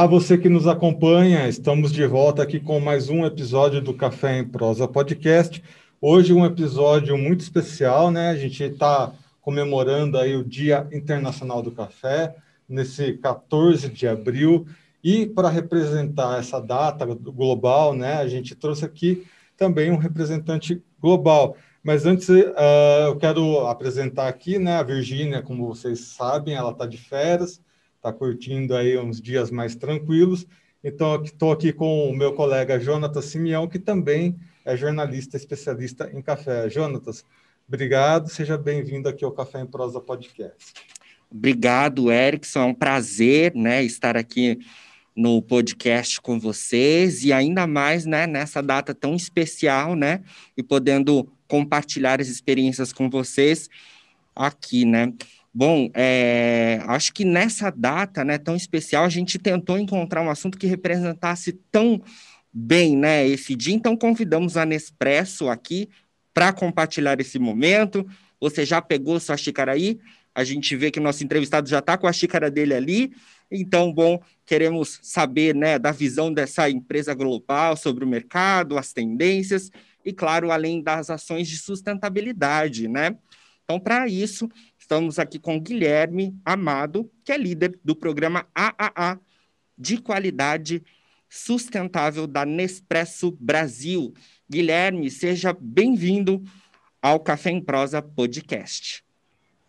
Olá, você que nos acompanha, estamos de volta aqui com mais um episódio do Café em Prosa Podcast. Hoje um episódio muito especial, né? A gente está comemorando aí o Dia Internacional do Café, nesse 14 de abril, e para representar essa data global, né, a gente trouxe aqui também um representante global. Mas antes, uh, eu quero apresentar aqui, né, a Virgínia, como vocês sabem, ela está de férias, está curtindo aí uns dias mais tranquilos. Então, estou aqui com o meu colega Jonatas Simeão, que também é jornalista especialista em café. Jonatas, obrigado, seja bem-vindo aqui ao Café em Prosa Podcast. Obrigado, Erickson, é um prazer né, estar aqui no podcast com vocês e ainda mais né, nessa data tão especial, né? E podendo compartilhar as experiências com vocês aqui, né? Bom, é, acho que nessa data né, tão especial, a gente tentou encontrar um assunto que representasse tão bem né, esse dia, então convidamos a Nespresso aqui para compartilhar esse momento. Você já pegou sua xícara aí? A gente vê que o nosso entrevistado já está com a xícara dele ali. Então, bom, queremos saber né, da visão dessa empresa global sobre o mercado, as tendências e, claro, além das ações de sustentabilidade, né? Então, para isso, Estamos aqui com Guilherme Amado, que é líder do programa AAA de qualidade sustentável da Nespresso Brasil. Guilherme, seja bem-vindo ao Café em Prosa Podcast.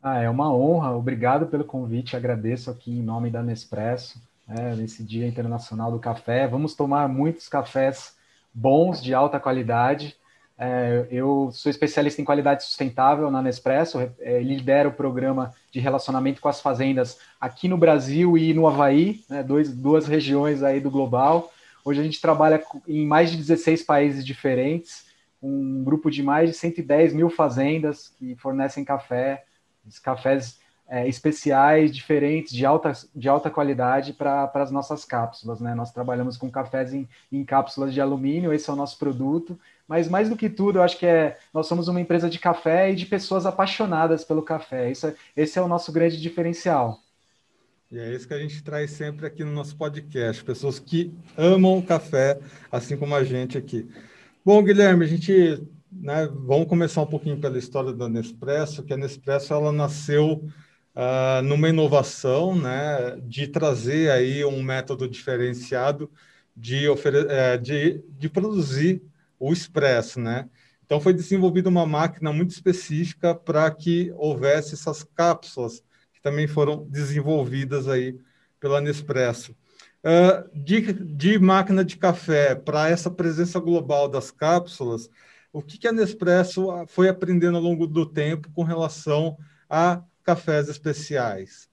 Ah, é uma honra, obrigado pelo convite, agradeço aqui em nome da Nespresso, né, nesse Dia Internacional do Café. Vamos tomar muitos cafés bons, de alta qualidade, é, eu sou especialista em qualidade sustentável na Nespresso, é, lidero o programa de relacionamento com as fazendas aqui no Brasil e no Havaí, né, dois, duas regiões aí do global. Hoje a gente trabalha em mais de 16 países diferentes, um grupo de mais de 110 mil fazendas que fornecem café, cafés é, especiais, diferentes, de alta, de alta qualidade para as nossas cápsulas. Né? Nós trabalhamos com cafés em, em cápsulas de alumínio, esse é o nosso produto mas mais do que tudo, eu acho que é nós somos uma empresa de café e de pessoas apaixonadas pelo café. Isso, é, esse é o nosso grande diferencial. E é isso que a gente traz sempre aqui no nosso podcast, pessoas que amam o café, assim como a gente aqui. Bom, Guilherme, a gente né, vamos começar um pouquinho pela história da Nespresso, que a Nespresso ela nasceu uh, numa inovação, né, de trazer aí um método diferenciado de, é, de, de produzir o expresso, né? Então foi desenvolvida uma máquina muito específica para que houvesse essas cápsulas que também foram desenvolvidas aí pela Nespresso. Uh, de, de, máquina de café para essa presença global das cápsulas, o que, que a Nespresso foi aprendendo ao longo do tempo com relação a cafés especiais?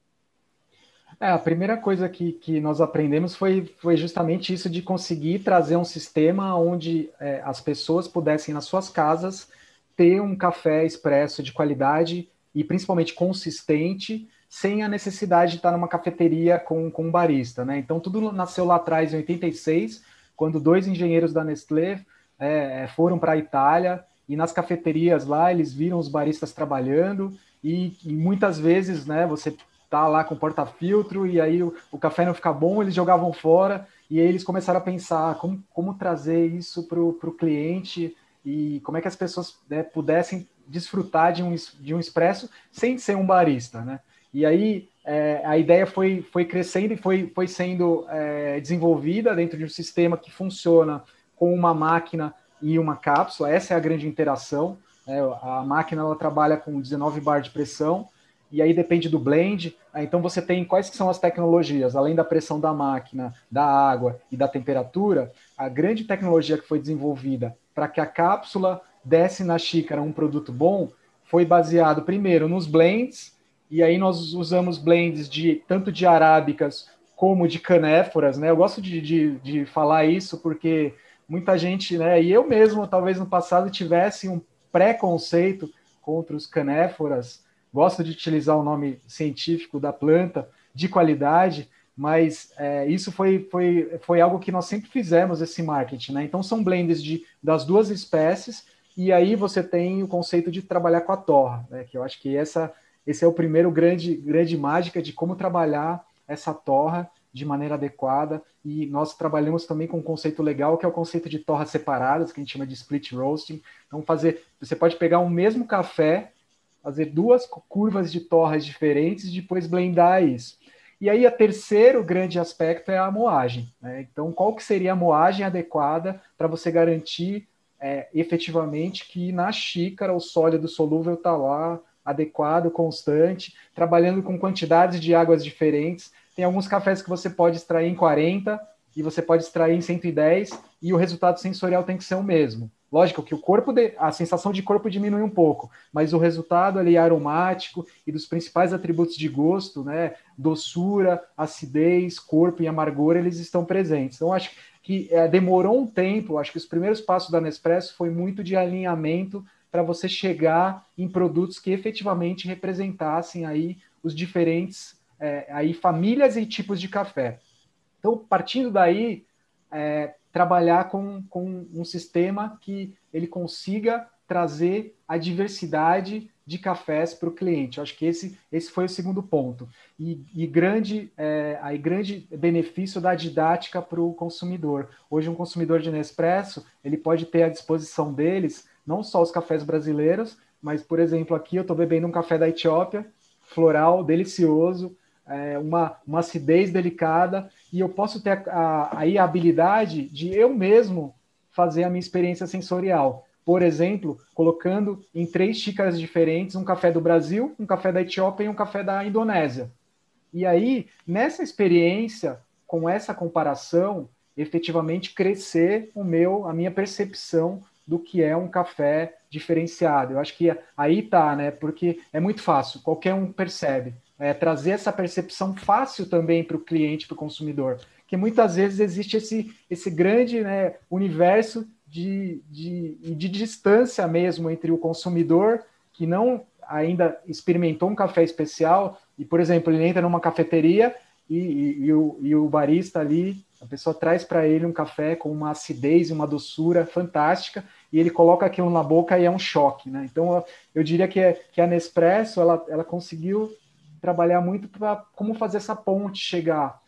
É, a primeira coisa que, que nós aprendemos foi, foi justamente isso de conseguir trazer um sistema onde é, as pessoas pudessem, nas suas casas, ter um café expresso de qualidade e principalmente consistente, sem a necessidade de estar numa cafeteria com, com um barista. Né? Então, tudo nasceu lá atrás, em 86, quando dois engenheiros da Nestlé é, foram para a Itália e nas cafeterias lá eles viram os baristas trabalhando e, e muitas vezes, né, você tá lá com porta-filtro e aí o, o, café não fica bom, eles jogavam fora e eles começaram a pensar como, como trazer isso para o cliente e como é que as pessoas né, pudessem desfrutar de um, de um expresso sem ser um barista, né? E aí é, a ideia foi, foi crescendo e foi, foi sendo é, desenvolvida dentro de um sistema que funciona com uma máquina e uma cápsula. Essa é a grande interação. Né? A máquina ela trabalha com 19 bar de pressão e aí depende do blend. Né? Então você tem quais que são as tecnologias, além da pressão da máquina, da água e da temperatura, a grande tecnologia que foi desenvolvida para que a cápsula desse na xícara um produto bom foi baseado primeiro nos blends, e aí nós usamos blends de tanto de arábicas como de canéforas, né? Eu gosto de, de, de falar isso porque muita gente, né? E eu mesmo, talvez no passado, tivesse um preconceito contra os canéforas, gosto de utilizar o nome científico da planta, de qualidade, mas é, isso foi, foi, foi algo que nós sempre fizemos, esse marketing. Né? Então, são blends de, das duas espécies, e aí você tem o conceito de trabalhar com a torra, né? que eu acho que essa, esse é o primeiro grande, grande mágica de como trabalhar essa torra de maneira adequada. E nós trabalhamos também com um conceito legal, que é o conceito de torras separadas, que a gente chama de split roasting. Então, fazer, você pode pegar o mesmo café, fazer duas curvas de torras diferentes e depois blendar isso. E aí, o terceiro grande aspecto é a moagem. Né? Então, qual que seria a moagem adequada para você garantir é, efetivamente que na xícara o sólido solúvel está lá adequado, constante, trabalhando com quantidades de águas diferentes. Tem alguns cafés que você pode extrair em 40 e você pode extrair em 110 e o resultado sensorial tem que ser o mesmo. Lógico que o corpo, de, a sensação de corpo diminui um pouco, mas o resultado ali aromático e dos principais atributos de gosto, né, doçura, acidez, corpo e amargor, eles estão presentes. Então, acho que é, demorou um tempo, acho que os primeiros passos da Nespresso foi muito de alinhamento para você chegar em produtos que efetivamente representassem aí os diferentes é, aí famílias e tipos de café. Então, partindo daí, é, trabalhar com, com um sistema que ele consiga trazer a diversidade de cafés para o cliente. Eu acho que esse, esse foi o segundo ponto. E, e grande, é, aí grande benefício da didática para o consumidor. Hoje, um consumidor de Nespresso, ele pode ter à disposição deles não só os cafés brasileiros, mas, por exemplo, aqui eu estou bebendo um café da Etiópia, floral, delicioso, é, uma, uma acidez delicada, e eu posso ter a, aí a habilidade de eu mesmo fazer a minha experiência sensorial. Por exemplo, colocando em três xícaras diferentes um café do Brasil, um café da Etiópia e um café da Indonésia. E aí, nessa experiência, com essa comparação, efetivamente crescer o meu, a minha percepção do que é um café diferenciado. Eu acho que aí tá, né? Porque é muito fácil, qualquer um percebe é, trazer essa percepção fácil também para o cliente, para o consumidor. Que muitas vezes existe esse, esse grande né, universo de, de, de distância mesmo entre o consumidor que não ainda experimentou um café especial e, por exemplo, ele entra numa cafeteria e, e, e, o, e o barista ali, a pessoa traz para ele um café com uma acidez e uma doçura fantástica e ele coloca aquilo na boca e é um choque, né? Então, eu, diria que, que a Nespresso, ela, ela conseguiu trabalhar muito para como fazer essa ponte chegar.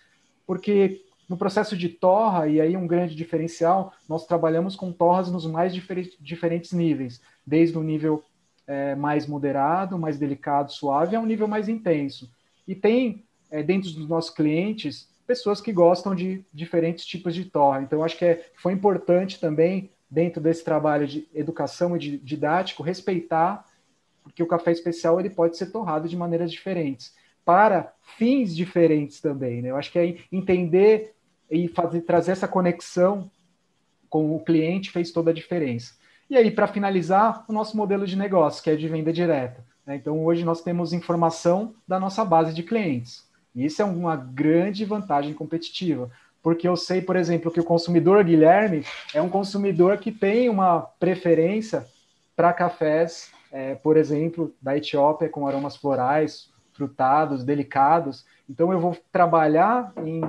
Porque no processo de torra, e aí um grande diferencial, nós trabalhamos com torras nos mais difer diferentes níveis, desde o nível é, mais moderado, mais delicado, suave, a um nível mais intenso. E tem, é, dentro dos nossos clientes, pessoas que gostam de diferentes tipos de torra. Então, acho que é, foi importante também, dentro desse trabalho de educação e de didático, respeitar porque o café especial ele pode ser torrado de maneiras diferentes, para fins diferentes também. Né? Eu acho que é entender e fazer, trazer essa conexão com o cliente fez toda a diferença. E aí, para finalizar, o nosso modelo de negócio, que é de venda direta. Né? Então, hoje nós temos informação da nossa base de clientes. E isso é uma grande vantagem competitiva, porque eu sei, por exemplo, que o consumidor Guilherme é um consumidor que tem uma preferência para cafés é, por exemplo, da Etiópia com aromas florais, frutados, delicados. Então, eu vou trabalhar em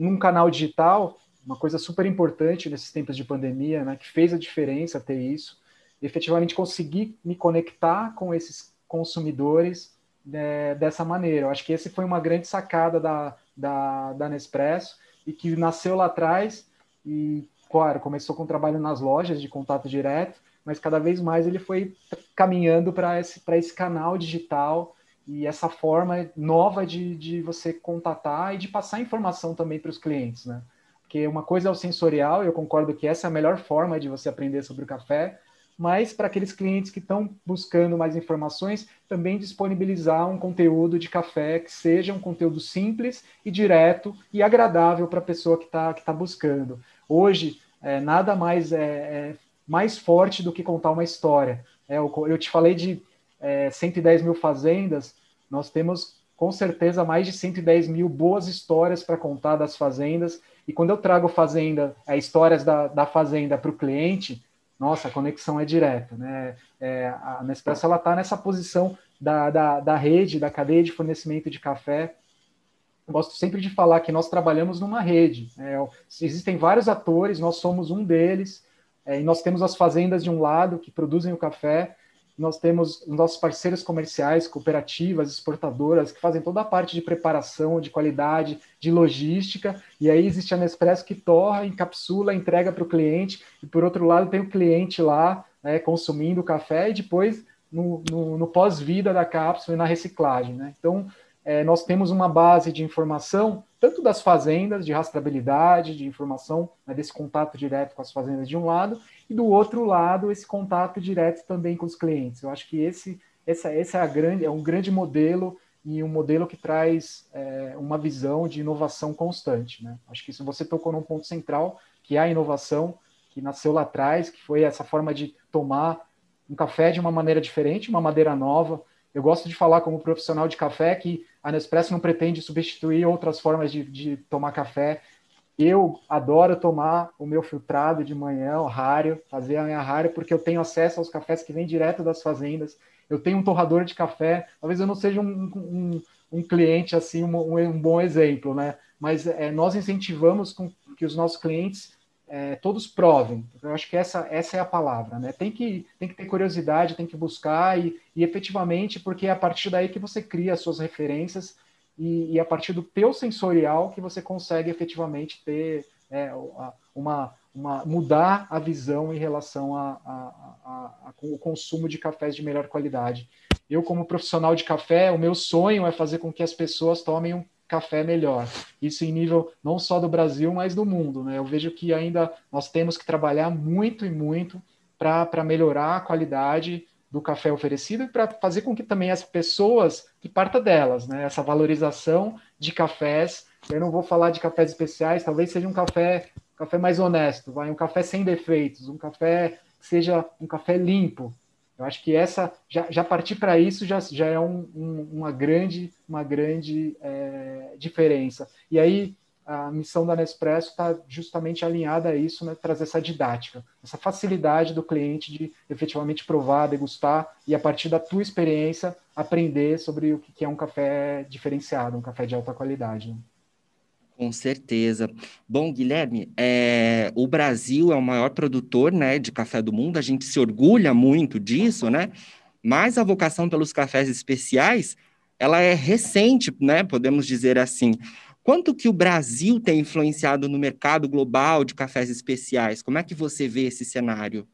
num canal digital, uma coisa super importante nesses tempos de pandemia, né, que fez a diferença ter isso, efetivamente conseguir me conectar com esses consumidores né, dessa maneira. Eu acho que esse foi uma grande sacada da, da, da Nespresso e que nasceu lá atrás e, claro, começou com trabalho nas lojas de contato direto, mas cada vez mais ele foi caminhando para esse, esse canal digital e essa forma nova de, de você contatar e de passar informação também para os clientes, né? Porque uma coisa é o sensorial, eu concordo que essa é a melhor forma de você aprender sobre o café, mas para aqueles clientes que estão buscando mais informações, também disponibilizar um conteúdo de café que seja um conteúdo simples e direto e agradável para a pessoa que está que tá buscando. Hoje, é, nada mais é, é mais forte do que contar uma história. É, eu, eu, te falei de é, 110 mil fazendas, nós temos com certeza mais de 110 mil boas histórias para contar das fazendas. E quando eu trago fazenda, é, histórias da, da fazenda para o cliente, nossa, a conexão é direta. Né? É, a Nespresso está nessa posição da, da, da rede, da cadeia de fornecimento de café. Eu gosto sempre de falar que nós trabalhamos numa rede. É, existem vários atores, nós somos um deles. É, e nós temos as fazendas de um lado que produzem o café, nós temos os nossos parceiros comerciais, cooperativas, exportadoras, que fazem toda a parte de preparação, de qualidade, de logística, e aí existe a Nespresso que torra, encapsula, entrega para o cliente, e por outro lado tem o cliente lá né, consumindo o café e depois no, no, no pós-vida da cápsula e na reciclagem. Né? Então, é, nós temos uma base de informação, tanto das fazendas, de rastreabilidade, de informação, né, desse contato direto com as fazendas de um lado, e do outro lado, esse contato direto também com os clientes. Eu acho que esse, essa, essa é, a grande, é um grande modelo e um modelo que traz é, uma visão de inovação constante. Né? Acho que se você tocou num ponto central, que é a inovação, que nasceu lá atrás, que foi essa forma de tomar um café de uma maneira diferente, uma maneira nova, eu gosto de falar como profissional de café que a Nespresso não pretende substituir outras formas de, de tomar café. Eu adoro tomar o meu filtrado de manhã, o rário, fazer a minha rário, porque eu tenho acesso aos cafés que vêm direto das fazendas. Eu tenho um torrador de café. Talvez eu não seja um, um, um cliente assim, um, um, bom exemplo, né? Mas é, nós incentivamos com que os nossos clientes é, todos provem. Eu acho que essa, essa é a palavra, né? Tem que, tem que ter curiosidade, tem que buscar e, e efetivamente, porque é a partir daí que você cria as suas referências e, e a partir do teu sensorial que você consegue efetivamente ter é, uma, uma mudar a visão em relação ao consumo de cafés de melhor qualidade. Eu, como profissional de café, o meu sonho é fazer com que as pessoas tomem um café melhor. Isso em nível não só do Brasil, mas do mundo. Né? Eu vejo que ainda nós temos que trabalhar muito e muito para melhorar a qualidade do café oferecido e para fazer com que também as pessoas, que parta delas, né? essa valorização de cafés. Eu não vou falar de cafés especiais, talvez seja um café, café mais honesto, vai um café sem defeitos, um café que seja um café limpo, eu acho que essa já, já partir para isso já, já é um, um, uma grande, uma grande é, diferença. E aí a missão da Nespresso está justamente alinhada a isso, né, trazer essa didática, essa facilidade do cliente de efetivamente provar, degustar e a partir da tua experiência aprender sobre o que é um café diferenciado, um café de alta qualidade. Né? Com certeza. Bom, Guilherme, é, o Brasil é o maior produtor né, de café do mundo, a gente se orgulha muito disso, né? Mas a vocação pelos cafés especiais, ela é recente, né? Podemos dizer assim. Quanto que o Brasil tem influenciado no mercado global de cafés especiais? Como é que você vê esse cenário?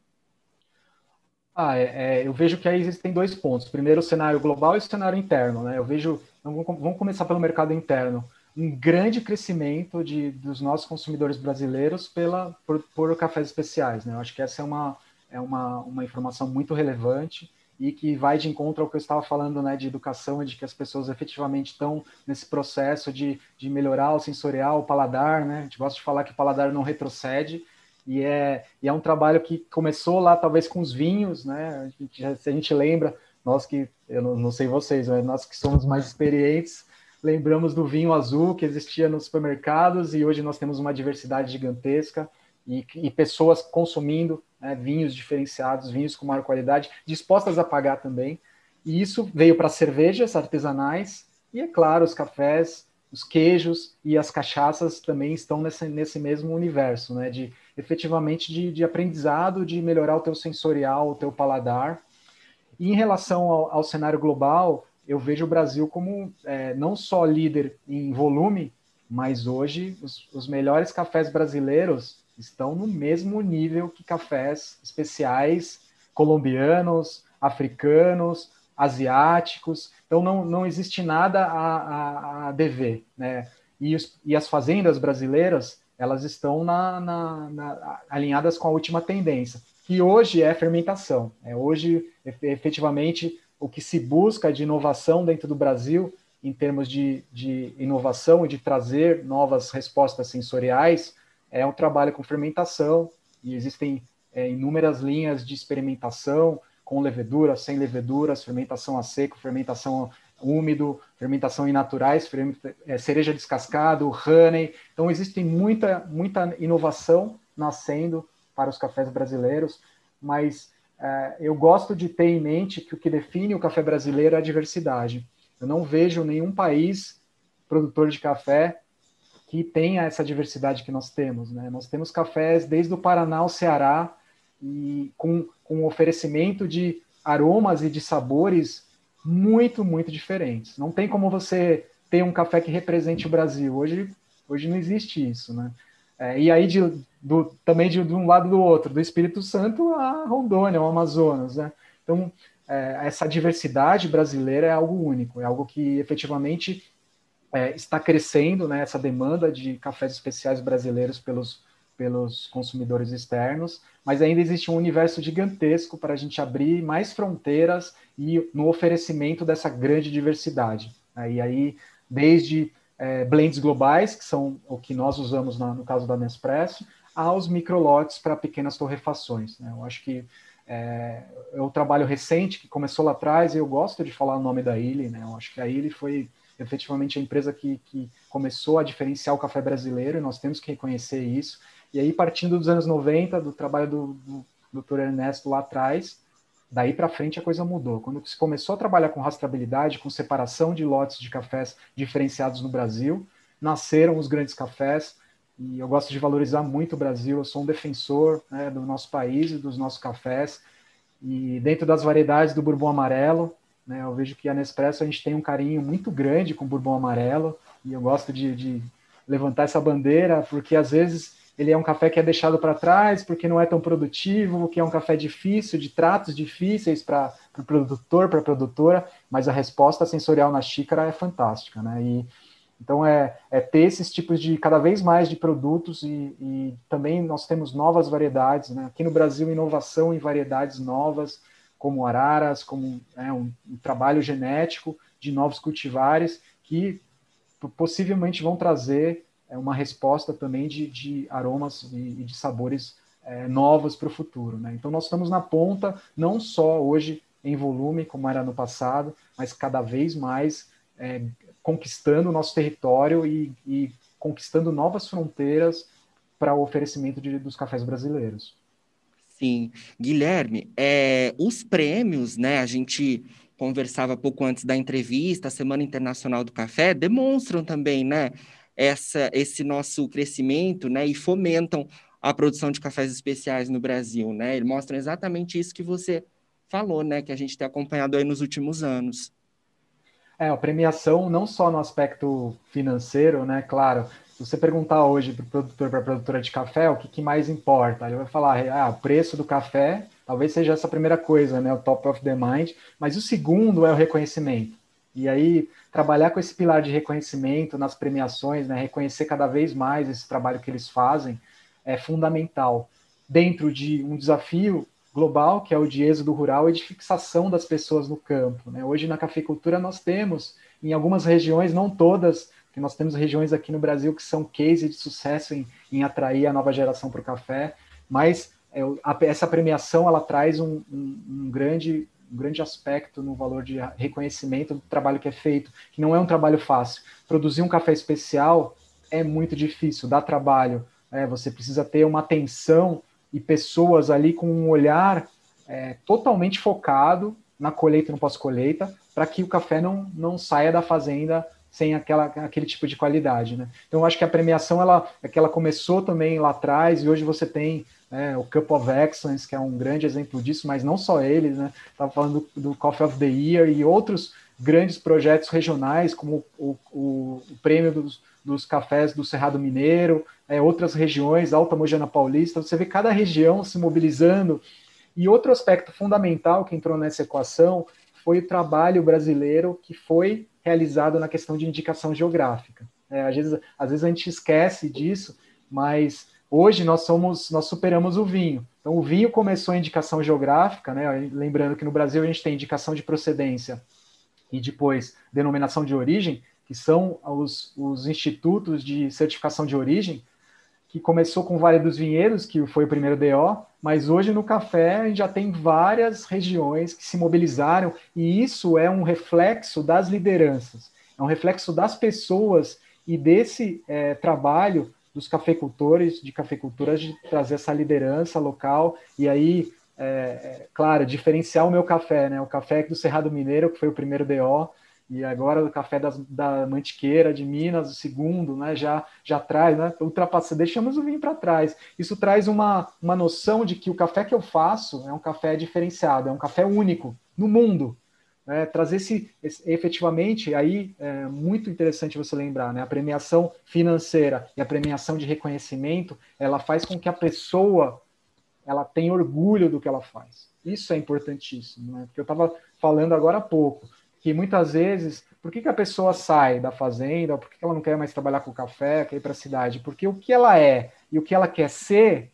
Ah, é, é, eu vejo que aí existem dois pontos. Primeiro, o cenário global e o cenário interno. Né? Eu vejo. Vamos começar pelo mercado interno um grande crescimento de, dos nossos consumidores brasileiros pela, por, por cafés especiais. Né? Eu acho que essa é uma, é uma, uma informação muito relevante e que vai de encontro ao que eu estava falando né, de educação e de que as pessoas efetivamente estão nesse processo de, de melhorar o sensorial, o paladar. Né? A gente gosta de falar que o paladar não retrocede, e é, e é um trabalho que começou lá talvez com os vinhos, né? A gente, se a gente lembra, nós que, eu não, não sei vocês, mas nós que somos mais experientes, lembramos do vinho azul que existia nos supermercados e hoje nós temos uma diversidade gigantesca e, e pessoas consumindo né, vinhos diferenciados, vinhos com maior qualidade, dispostas a pagar também. E isso veio para cervejas artesanais e, é claro, os cafés, os queijos e as cachaças também estão nesse, nesse mesmo universo, né, de efetivamente de, de aprendizado, de melhorar o teu sensorial, o teu paladar. E em relação ao, ao cenário global, eu vejo o Brasil como é, não só líder em volume, mas hoje os, os, melhores cafés brasileiros estão no mesmo nível que cafés especiais colombianos, africanos, asiáticos. Então não, não existe nada a, a, a dever, né? E, os, e, as fazendas brasileiras elas estão na, na, na, alinhadas com a última tendência, que hoje é fermentação. É hoje efetivamente o que se busca de inovação dentro do Brasil, em termos de, de inovação e de trazer novas respostas sensoriais, é um trabalho com fermentação, e existem é, inúmeras linhas de experimentação, com levedura, sem leveduras, fermentação a seco, fermentação úmido, fermentação em naturais, é, cereja descascado, honey. Então, existe muita, muita inovação nascendo para os cafés brasileiros, mas eu gosto de ter em mente que o que define o café brasileiro é a diversidade. Eu não vejo nenhum país produtor de café que tenha essa diversidade que nós temos. Né? Nós temos cafés desde o Paraná ao Ceará e com, com oferecimento de aromas e de sabores muito, muito diferentes. Não tem como você ter um café que represente o Brasil. Hoje, hoje não existe isso, né? É, e aí, de, do, também de, de, um lado do outro, do Espírito Santo a Rondônia, ao Amazonas, né? Então, é, essa diversidade brasileira é algo único, é algo que efetivamente é, está crescendo, né? Essa demanda de cafés especiais brasileiros pelos, pelos consumidores externos, mas ainda existe um universo gigantesco para a gente abrir mais fronteiras e no oferecimento dessa grande diversidade. Né? E aí, desde é, blends globais, que são o que nós usamos na, no caso da Nespresso, aos microlotes para pequenas torrefações. Né? Eu acho que é, é trabalho recente que começou lá atrás e eu gosto de falar o nome da Illy. Né? Eu acho que a Illy foi efetivamente a empresa que, que começou a diferenciar o café brasileiro e nós temos que reconhecer isso. E aí, partindo dos anos 90, do trabalho do, do Dr. Ernesto lá atrás, Daí para frente a coisa mudou. Quando se começou a trabalhar com rastreabilidade, com separação de lotes de cafés diferenciados no Brasil, nasceram os grandes cafés. E eu gosto de valorizar muito o Brasil. Eu sou um defensor né, do nosso país e dos nossos cafés. E dentro das variedades do Bourbon Amarelo, né, eu vejo que a Nespresso a gente tem um carinho muito grande com o Bourbon Amarelo. E eu gosto de, de levantar essa bandeira, porque às vezes ele é um café que é deixado para trás porque não é tão produtivo, que é um café difícil, de tratos difíceis para o pro produtor, para a produtora, mas a resposta sensorial na xícara é fantástica, né? E, então é, é ter esses tipos de cada vez mais de produtos e, e também nós temos novas variedades, né? Aqui no Brasil inovação em variedades novas, como araras, como é, um, um trabalho genético de novos cultivares que possivelmente vão trazer é uma resposta também de, de aromas e, e de sabores é, novos para o futuro. Né? Então, nós estamos na ponta, não só hoje em volume, como era no passado, mas cada vez mais é, conquistando o nosso território e, e, conquistando novas fronteiras para o oferecimento de, dos cafés brasileiros. Sim. Guilherme, é, os prêmios, né, a gente conversava pouco antes da entrevista, a Semana Internacional do Café, demonstram também, né, essa, esse nosso crescimento, né, e fomentam a produção de cafés especiais no Brasil, né? Eles mostram exatamente isso que você falou, né, que a gente tem acompanhado aí nos últimos anos. É, a premiação não só no aspecto financeiro, né, claro, se você perguntar hoje para o produtor, para a produtora de café, o que, que, mais importa? Ele vai falar, ah, o preço do café, talvez seja essa primeira coisa, né, o top of the mind, mas o segundo é o reconhecimento. E aí, trabalhar com esse pilar de reconhecimento nas premiações, né, reconhecer cada vez mais esse trabalho que eles fazem, é fundamental. Dentro de um desafio global, que é o de êxodo rural e de fixação das pessoas no campo. Né? Hoje, na cafeicultura, nós temos, em algumas regiões, não todas, que nós temos regiões aqui no Brasil que são case de sucesso em, em atrair a nova geração para o café, mas é, a, essa premiação ela traz um, um, um grande um grande aspecto no valor de reconhecimento do trabalho que é feito, que não é um trabalho fácil. Produzir um café especial é muito difícil, dá trabalho. É, você precisa ter uma atenção e pessoas ali com um olhar é, totalmente focado na colheita e no pós-colheita, para que o café não, não saia da fazenda sem aquela, aquele tipo de qualidade. Né? Então, acho que a premiação ela, é que ela começou também lá atrás e hoje você tem né, o Cup of Excellence, que é um grande exemplo disso, mas não só ele, né? Estava falando do, do, Coffee of the Year e outros grandes projetos regionais, como o, o, o prêmio dos, dos, cafés do Cerrado Mineiro, é, outras regiões, Alta Mojana Paulista, você vê cada região se mobilizando. E outro aspecto fundamental que entrou nessa equação foi o trabalho brasileiro que foi realizado na questão de indicação geográfica. É, às, vezes, às vezes a gente esquece disso, mas Hoje nós somos, nós superamos o vinho. Então o vinho começou a indicação geográfica, né? Lembrando que no Brasil a gente tem indicação de procedência e depois denominação de origem, que são os, os institutos de certificação de origem, que começou com o Vale dos Vinhedos, que foi o primeiro DO, mas hoje no café a gente já tem várias regiões que se mobilizaram, e isso é um reflexo das lideranças, é um reflexo das pessoas e desse é, trabalho dos cafeicultores, de cafeiculturas, de trazer essa liderança local e aí, é, é, claro, diferenciar o meu café, né? O café do Cerrado Mineiro, que foi o primeiro DO, e agora o café das, da Mantiqueira de Minas, o segundo, né, já, já traz, né, ultrapassa, deixamos o vinho para trás. Isso traz uma, uma noção de que o café que eu faço é um café diferenciado, é um café único no mundo. Né, trazer esse, esse, efetivamente, aí é muito interessante você lembrar, né, a premiação financeira e a premiação de reconhecimento, ela faz com que a pessoa ela tenha orgulho do que ela faz. Isso é importantíssimo, né? Porque eu estava falando agora há pouco que muitas vezes, por que, que a pessoa sai da fazenda, por que, que ela não quer mais trabalhar com café, quer ir para a cidade? Porque o que ela é e o que ela quer ser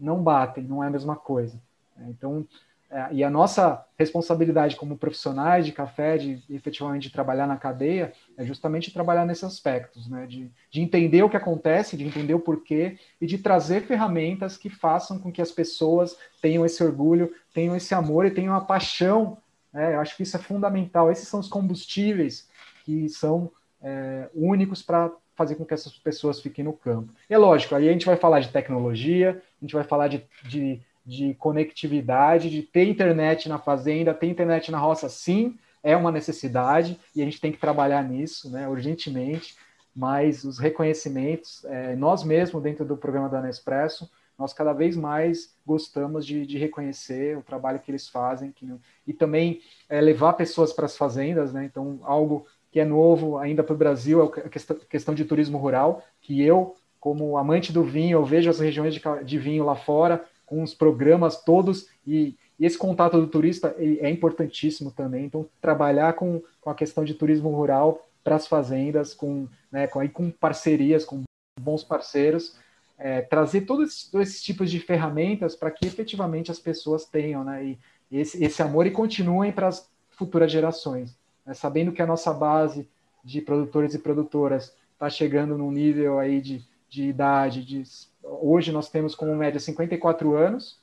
não batem, não é a mesma coisa. Então, é, e a nossa responsabilidade como profissionais de café, de efetivamente trabalhar na cadeia, é justamente trabalhar nesses aspectos, né? de, de entender o que acontece, de entender o porquê e de trazer ferramentas que façam com que as pessoas tenham esse orgulho, tenham esse amor e tenham a paixão é, eu acho que isso é fundamental. Esses são os combustíveis que são é, únicos para fazer com que essas pessoas fiquem no campo. é lógico, aí a gente vai falar de tecnologia, a gente vai falar de, de, de conectividade, de ter internet na fazenda, ter internet na roça, sim, é uma necessidade e a gente tem que trabalhar nisso, né, urgentemente. Mas os reconhecimentos, é, nós mesmos dentro do programa da Nespresso, nós cada vez mais gostamos de, de reconhecer o trabalho que eles fazem que, e também é, levar pessoas para as fazendas, né? Então, algo que é novo ainda para o Brasil é a questão, de turismo rural, que eu, como amante do vinho, eu vejo as regiões de, de vinho lá fora, com os programas todos, e, e esse contato do turista é importantíssimo também. Então, trabalhar com, com a questão de turismo rural para as fazendas, com, né, com, aí, com parcerias, com bons parceiros, é, trazer todos esses, tipos de ferramentas para que efetivamente as pessoas tenham né, e esse, esse amor e continuem para as futuras gerações. Né, sabendo que a nossa base de produtores e produtoras está chegando num nível aí de, de idade, de, hoje nós temos como média 54 anos,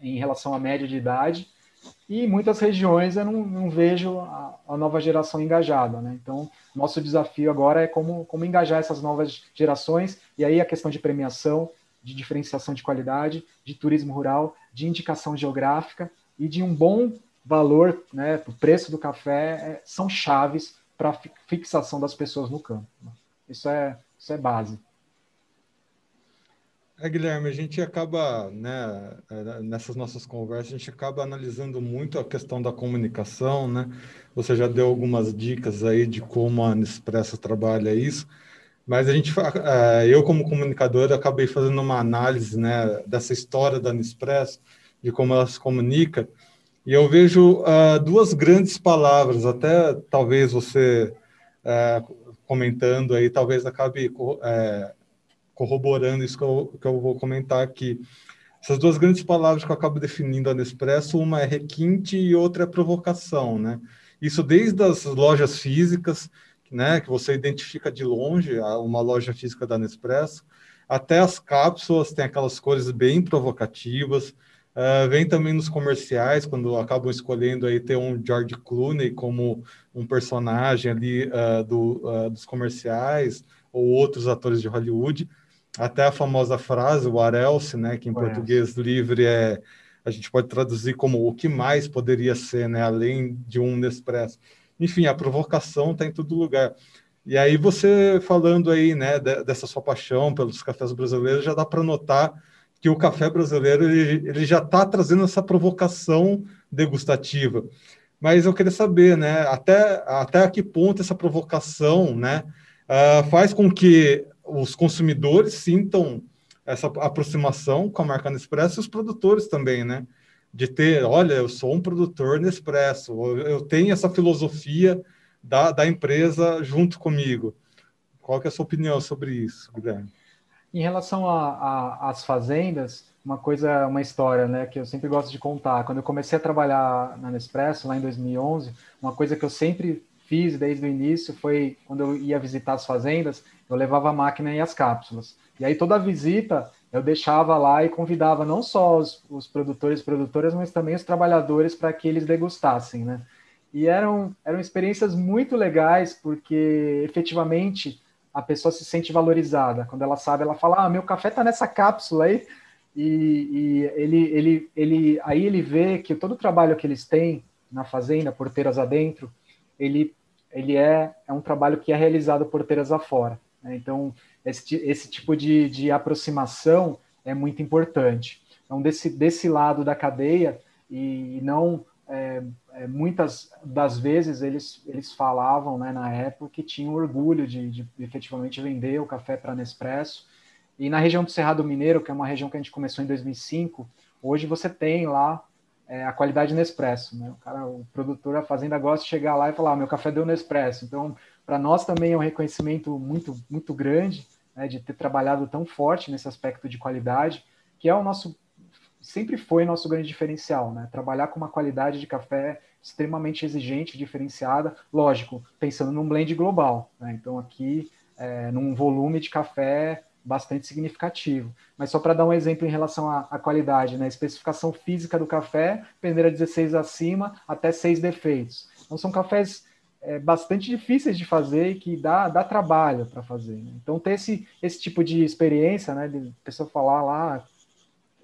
em relação à média de idade, e em muitas regiões eu não, não vejo a, a, nova geração engajada. Né? Então, nosso desafio agora é como, como engajar essas novas gerações, e aí a questão de premiação, de diferenciação de qualidade, de turismo rural, de indicação geográfica e de um bom valor, né, o preço do café, é, são chaves para a fixação das pessoas no campo. Né? Isso é, isso é base. É, Guilherme, a gente acaba, né, é, nessas nossas conversas, a gente acaba analisando muito a questão da comunicação, né? Você já deu algumas dicas aí de como a Nespresso trabalha isso, mas a gente, é, eu como comunicador, acabei fazendo uma análise, né, dessa história da Nespresso, de como ela se comunica, e eu vejo uh, duas grandes palavras, até talvez você uh, comentando aí, talvez acabe uh, corroborando isso que eu, que eu vou comentar aqui. Essas duas grandes palavras que eu acabo definindo a Nespresso, uma é requinte e outra é provocação, né? Isso desde as lojas físicas, né, que você identifica de longe uma loja física da Nespresso, até as cápsulas tem aquelas cores bem provocativas. Uh, vem também nos comerciais, quando acabam escolhendo aí ter um George Clooney como um personagem ali uh, do, uh, dos comerciais, ou outros atores de Hollywood até a famosa frase, o Arelse, né, que em português livre é a gente pode traduzir como o que mais poderia ser, né, além de um Nespresso. Enfim, a provocação está em todo lugar. E aí você falando aí, né, dessa sua paixão pelos cafés brasileiros, já dá para notar que o café brasileiro ele, ele já está trazendo essa provocação degustativa. Mas eu queria saber, né, até até a que ponto essa provocação, né, uh, faz com que os consumidores sintam essa aproximação com a marca Nespresso e os produtores também, né? De ter, olha, eu sou um produtor Nespresso, eu tenho essa filosofia da, da empresa junto comigo. Qual que é a sua opinião sobre isso, Guilherme? Em relação às fazendas, uma coisa, uma história, né, que eu sempre gosto de contar. Quando eu comecei a trabalhar na Nespresso lá em 2011, uma coisa que eu sempre fiz desde o início foi quando eu ia visitar as fazendas, eu levava a máquina e as cápsulas. E aí toda visita eu deixava lá e convidava não só os, os produtores e produtoras, mas também os trabalhadores para que eles degustassem, né? E eram, eram experiências muito legais, porque efetivamente a pessoa se sente valorizada. Quando ela sabe, ela fala: Ah, meu café está nessa cápsula aí. E, e, ele, ele, ele, aí ele vê que todo o trabalho que eles têm na fazenda, porteiras adentro, ele, ele é, é um trabalho que é realizado porteiras afora. Né? Então, esse, esse tipo de, de aproximação é muito importante. Então, desse, desse lado da cadeia, e não é, é, muitas das vezes eles, eles falavam né, na época que tinham orgulho de, de efetivamente vender o café para Nespresso. E na região do Cerrado Mineiro, que é uma região que a gente começou em 2005, hoje você tem lá é, a qualidade Nespresso. Né? O, cara, o produtor, a fazenda gosta de chegar lá e falar: ah, meu café deu Nespresso. Então, para nós também é um reconhecimento muito, muito grande né, de ter trabalhado tão forte nesse aspecto de qualidade, que é o nosso sempre foi nosso grande diferencial, né? Trabalhar com uma qualidade de café extremamente exigente, diferenciada, lógico, pensando num blend global, né? Então aqui é, num volume de café bastante significativo. Mas só para dar um exemplo em relação à, à qualidade, né? Especificação física do café, peneira 16 acima, até 6 defeitos. Então são cafés é, bastante difíceis de fazer e que dá, dá trabalho para fazer. Né? Então ter esse, esse tipo de experiência, né? De pessoa falar lá,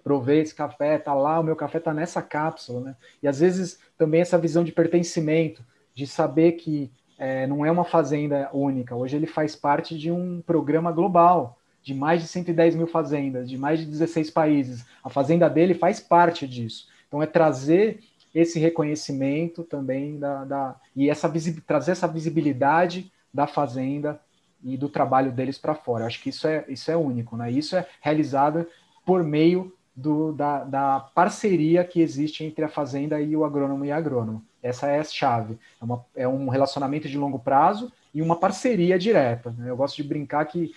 provei esse café, tá lá, o meu café tá nessa cápsula, né? E às vezes também essa visão de pertencimento, de saber que é, não é uma fazenda única. Hoje ele faz parte de um programa global de mais de 110 mil fazendas, de mais de 16 países. A fazenda dele faz parte disso. Então é trazer esse reconhecimento também da, da e essa trazer essa visibilidade da fazenda e do trabalho deles para fora. Acho que isso é isso é único, né? Isso é realizado por meio do, da, da, parceria que existe entre a fazenda e o agrônomo e agrônomo. Essa é a chave. É, uma, é um relacionamento de longo prazo e uma parceria direta. Né? Eu gosto de brincar que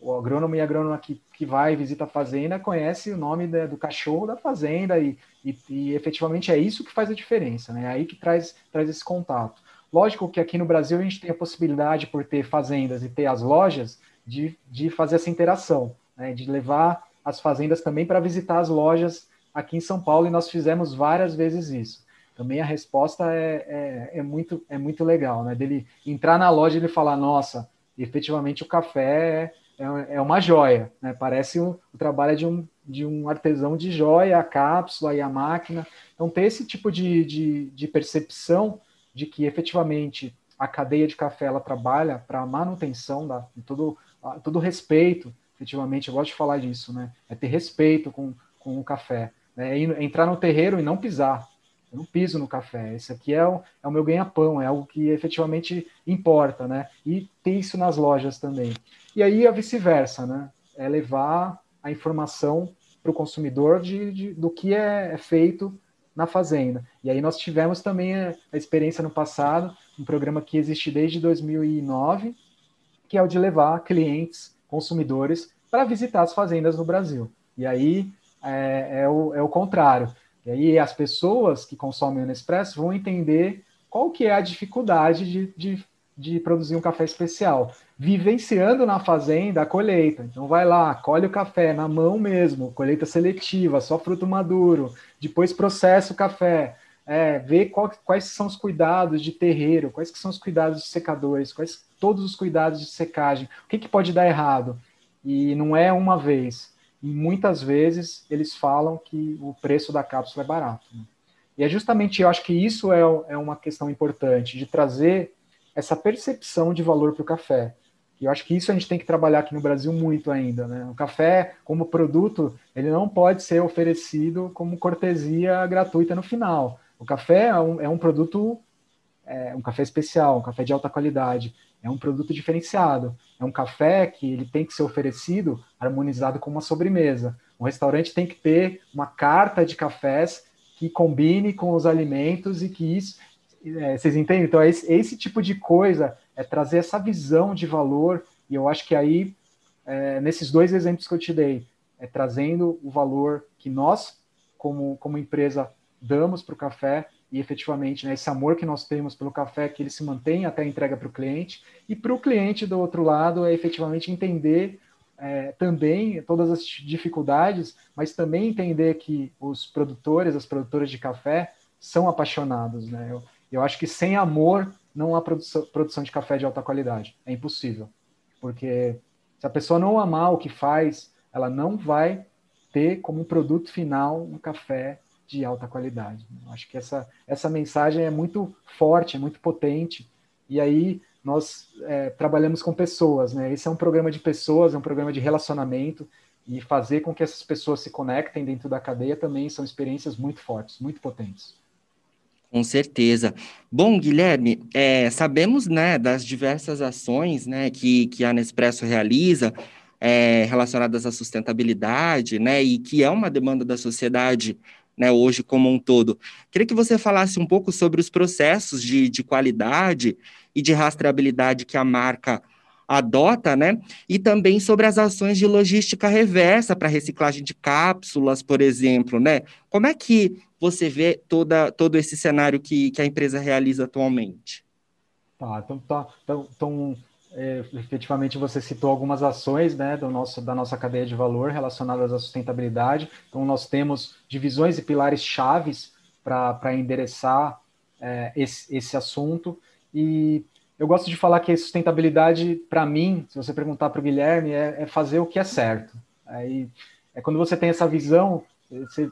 o agrônomo e a agrônoma que, que vai visita a fazenda conhece o nome da, do cachorro da fazenda e, e, e, efetivamente é isso que faz a diferença, né? É aí que traz, traz esse contato. Lógico que aqui no Brasil a gente tem a possibilidade, por ter fazendas e ter as lojas, de, de fazer essa interação, né? de levar as fazendas também para visitar as lojas aqui em São Paulo e nós fizemos várias vezes isso. Também a resposta é, é, é muito, é muito legal, né? Dele entrar na loja e ele falar, nossa, efetivamente o café é, é, é uma joia, né? Parece o, trabalho de um, de um artesão de joia, a cápsula e a máquina. Então, ter esse tipo de, de, de percepção de que efetivamente a cadeia de café ela trabalha para a manutenção da, todo, todo respeito efetivamente, eu gosto de falar disso, né? É ter respeito com, com o café. Né? É entrar no terreiro e não pisar. Eu não piso no café. Esse aqui é o, é o meu ganha-pão, é algo que efetivamente importa, né? E ter isso nas lojas também. E aí a vice-versa, né? É levar a informação para o consumidor de, de, do que é, é feito na fazenda. E aí nós tivemos também a, a, experiência no passado, um programa que existe desde 2009, que é o de levar clientes consumidores para visitar as fazendas no Brasil. E aí é, é, o, é o contrário. E aí as pessoas que consomem o Nespresso vão entender qual que é a dificuldade de, de, de produzir um café especial. Vivenciando na fazenda a colheita. Então vai lá, colhe o café na mão mesmo, colheita seletiva, só fruto maduro, depois processa o café, é, ver qual, quais são os cuidados de terreiro, quais que são os cuidados de secadores, quais todos os cuidados de secagem, o que, que pode dar errado. E não é uma vez. E muitas vezes eles falam que o preço da cápsula é barato. Né? E é justamente, eu acho que isso é, é uma questão importante, de trazer essa percepção de valor para o café. E eu acho que isso a gente tem que trabalhar aqui no Brasil muito ainda. Né? O café, como produto, ele não pode ser oferecido como cortesia gratuita no final. O café é um, é um produto, é um café especial, um café de alta qualidade, é um produto diferenciado. É um café que ele tem que ser oferecido harmonizado com uma sobremesa. O restaurante tem que ter uma carta de cafés que combine com os alimentos e que isso. É, vocês entendem? Então, esse, esse, tipo de coisa é trazer essa visão de valor, e eu acho que aí, é, nesses dois exemplos que eu te dei, é trazendo o valor que nós, como, como empresa, damos para o café e efetivamente né, esse amor que nós temos pelo café que ele se mantém até a entrega para o cliente. E para o cliente do outro lado é efetivamente entender é, também todas as dificuldades, mas também entender que os produtores, as produtoras de café são apaixonados, né? Eu, eu acho que sem amor não há produção, produção de café de alta qualidade, é impossível, porque se a pessoa não amar o que faz, ela não vai ter como produto final um café de alta qualidade. Acho que essa, essa mensagem é muito forte, é muito potente, e aí nós é, trabalhamos com pessoas, né? Esse é um programa de pessoas, é um programa de relacionamento, e fazer com que essas pessoas se conectem dentro da cadeia também são experiências muito fortes, muito potentes. Com certeza. Bom, Guilherme, é, sabemos né, das diversas ações né, que, que a Nespresso realiza é, relacionadas à sustentabilidade, né, e que é uma demanda da sociedade né, hoje como um todo. Queria que você falasse um pouco sobre os processos de, de qualidade e de rastreabilidade que a marca adota, né? E também sobre as ações de logística reversa para reciclagem de cápsulas, por exemplo, né? Como é que você vê toda, todo esse cenário que, que a empresa realiza atualmente? Tá, então, tá, então, então é, efetivamente você citou algumas ações né, do nosso, da nossa cadeia de valor relacionadas à sustentabilidade. Então, nós temos divisões e pilares chaves para endereçar é, esse, esse assunto. E eu gosto de falar que sustentabilidade, para mim, se você perguntar para o Guilherme, é, é, fazer o que é certo. Aí, é quando você tem essa visão você,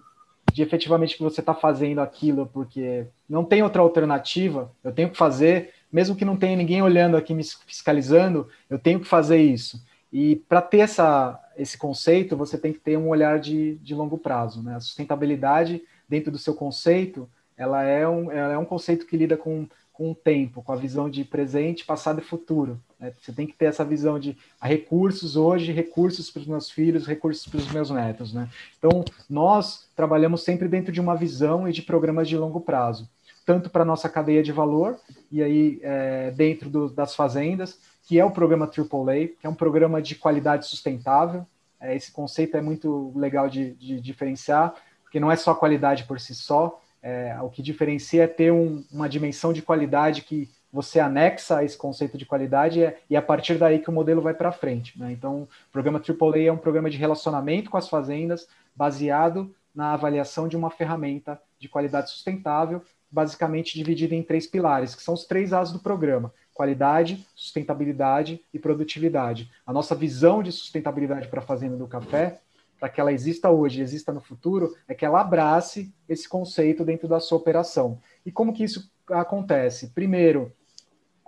de efetivamente que você está fazendo aquilo, porque não tem outra alternativa, eu tenho que fazer, mesmo que não tenha ninguém olhando aqui me fiscalizando, eu tenho que fazer isso. E para ter essa, esse conceito, você tem que ter um olhar de, de longo prazo. Né? A sustentabilidade, dentro do seu conceito, ela é um, ela é um conceito que lida com com o tempo, com a visão de presente, passado e futuro. Né? Você tem que ter essa visão de recursos hoje, recursos para os meus filhos, recursos para os meus netos. Né? Então, nós trabalhamos sempre dentro de uma visão e de programas de longo prazo, tanto para a nossa cadeia de valor, e aí é, dentro do, das fazendas, que é o programa AAA, que é um programa de qualidade sustentável. É, esse conceito é muito legal de, de diferenciar, porque não é só qualidade por si só, é, o que diferencia é ter um, uma dimensão de qualidade que você anexa a esse conceito de qualidade é, e é a partir daí que o modelo vai para frente. Né? Então, o programa AAA é um programa de relacionamento com as fazendas baseado na avaliação de uma ferramenta de qualidade sustentável, basicamente dividida em três pilares, que são os três As do programa: qualidade, sustentabilidade e produtividade. A nossa visão de sustentabilidade para a fazenda do café para que ela exista hoje, exista no futuro, é que ela abrace esse conceito dentro da sua operação. E como que isso acontece? Primeiro,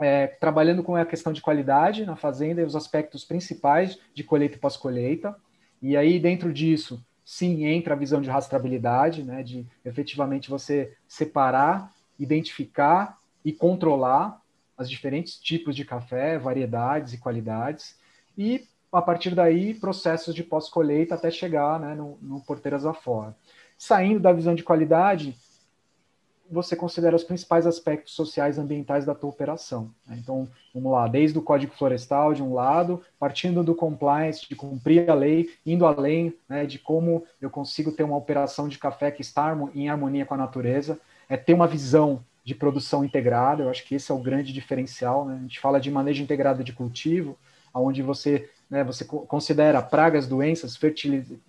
é, trabalhando com a questão de qualidade na fazenda e os aspectos principais de colheita e pós-colheita. E aí, dentro disso, sim, entra a visão de rastreabilidade, né, de efetivamente você separar, identificar e controlar os diferentes tipos de café, variedades e qualidades. E a partir daí, processos de pós-colheita até chegar né, no, no Porteiras afora. Saindo da visão de qualidade, você considera os principais aspectos sociais e ambientais da tua operação. Né? Então, vamos lá, desde o Código Florestal, de um lado, partindo do compliance, de cumprir a lei, indo além né, de como eu consigo ter uma operação de café que está em harmonia com a natureza, é ter uma visão de produção integrada, eu acho que esse é o grande diferencial. Né? A gente fala de manejo integrado de cultivo, onde você né, você considera pragas, doenças,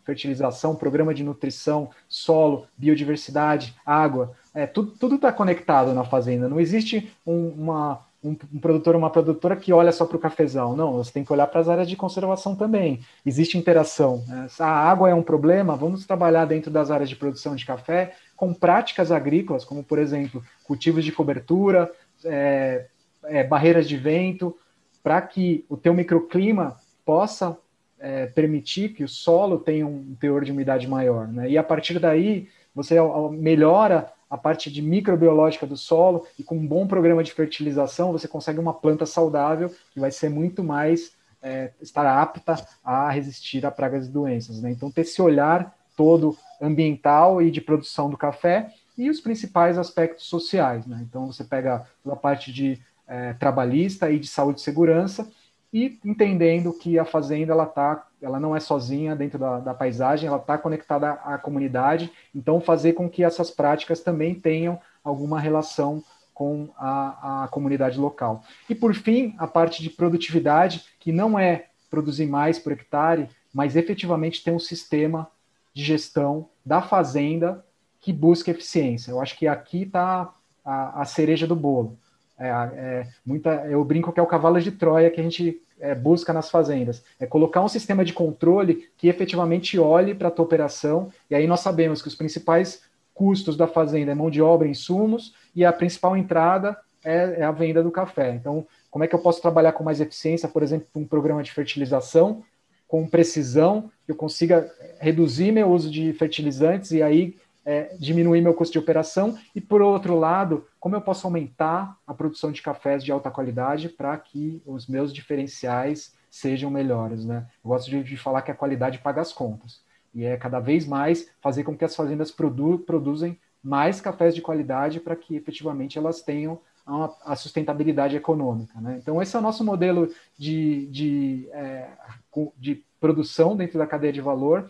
fertilização, programa de nutrição, solo, biodiversidade, água, é, tudo está conectado na fazenda. Não existe um, uma, um, um produtor, uma produtora que olha só para o cafezal. Não, você tem que olhar para as áreas de conservação também. Existe interação. Né? A água é um problema, vamos trabalhar dentro das áreas de produção de café com práticas agrícolas, como, por exemplo, cultivos de cobertura, é, é, barreiras de vento, para que o teu microclima possa é, permitir que o solo tenha um teor de umidade maior. Né? E a partir daí, você melhora a parte de microbiológica do solo e com um bom programa de fertilização, você consegue uma planta saudável que vai ser muito mais, é, estar apta a resistir a pragas e doenças. Né? Então, ter esse olhar todo ambiental e de produção do café e os principais aspectos sociais. Né? Então, você pega a parte de é, trabalhista e de saúde e segurança, e entendendo que a fazenda ela tá, ela não é sozinha dentro da, da paisagem, ela está conectada à, comunidade, então fazer com que essas práticas também tenham alguma relação com a, a comunidade local. E por fim, a parte de produtividade, que não é produzir mais por hectare, mas efetivamente ter um sistema de gestão da fazenda que busca eficiência. Eu acho que aqui está a, a cereja do bolo. É, é, muita, eu brinco que é o cavalo de Troia que a gente é, busca nas fazendas. É colocar um sistema de controle que efetivamente olhe para a tua operação, e aí nós sabemos que os principais custos da fazenda é mão de obra, insumos, e a principal entrada é, é a venda do café. Então, como é que eu posso trabalhar com mais eficiência, por exemplo, um programa de fertilização, com precisão, que eu consiga reduzir meu uso de fertilizantes e aí é, diminuir meu custo de operação. E, por outro lado, como eu posso aumentar a produção de cafés de alta qualidade para que os meus diferenciais sejam melhores. Né? Eu gosto de, de, falar que a qualidade paga as contas. E é cada vez mais fazer com que as fazendas produ produzem mais cafés de qualidade para que efetivamente elas tenham a, a sustentabilidade econômica. Né? Então, esse é o nosso modelo de, de, é, de produção dentro da cadeia de valor,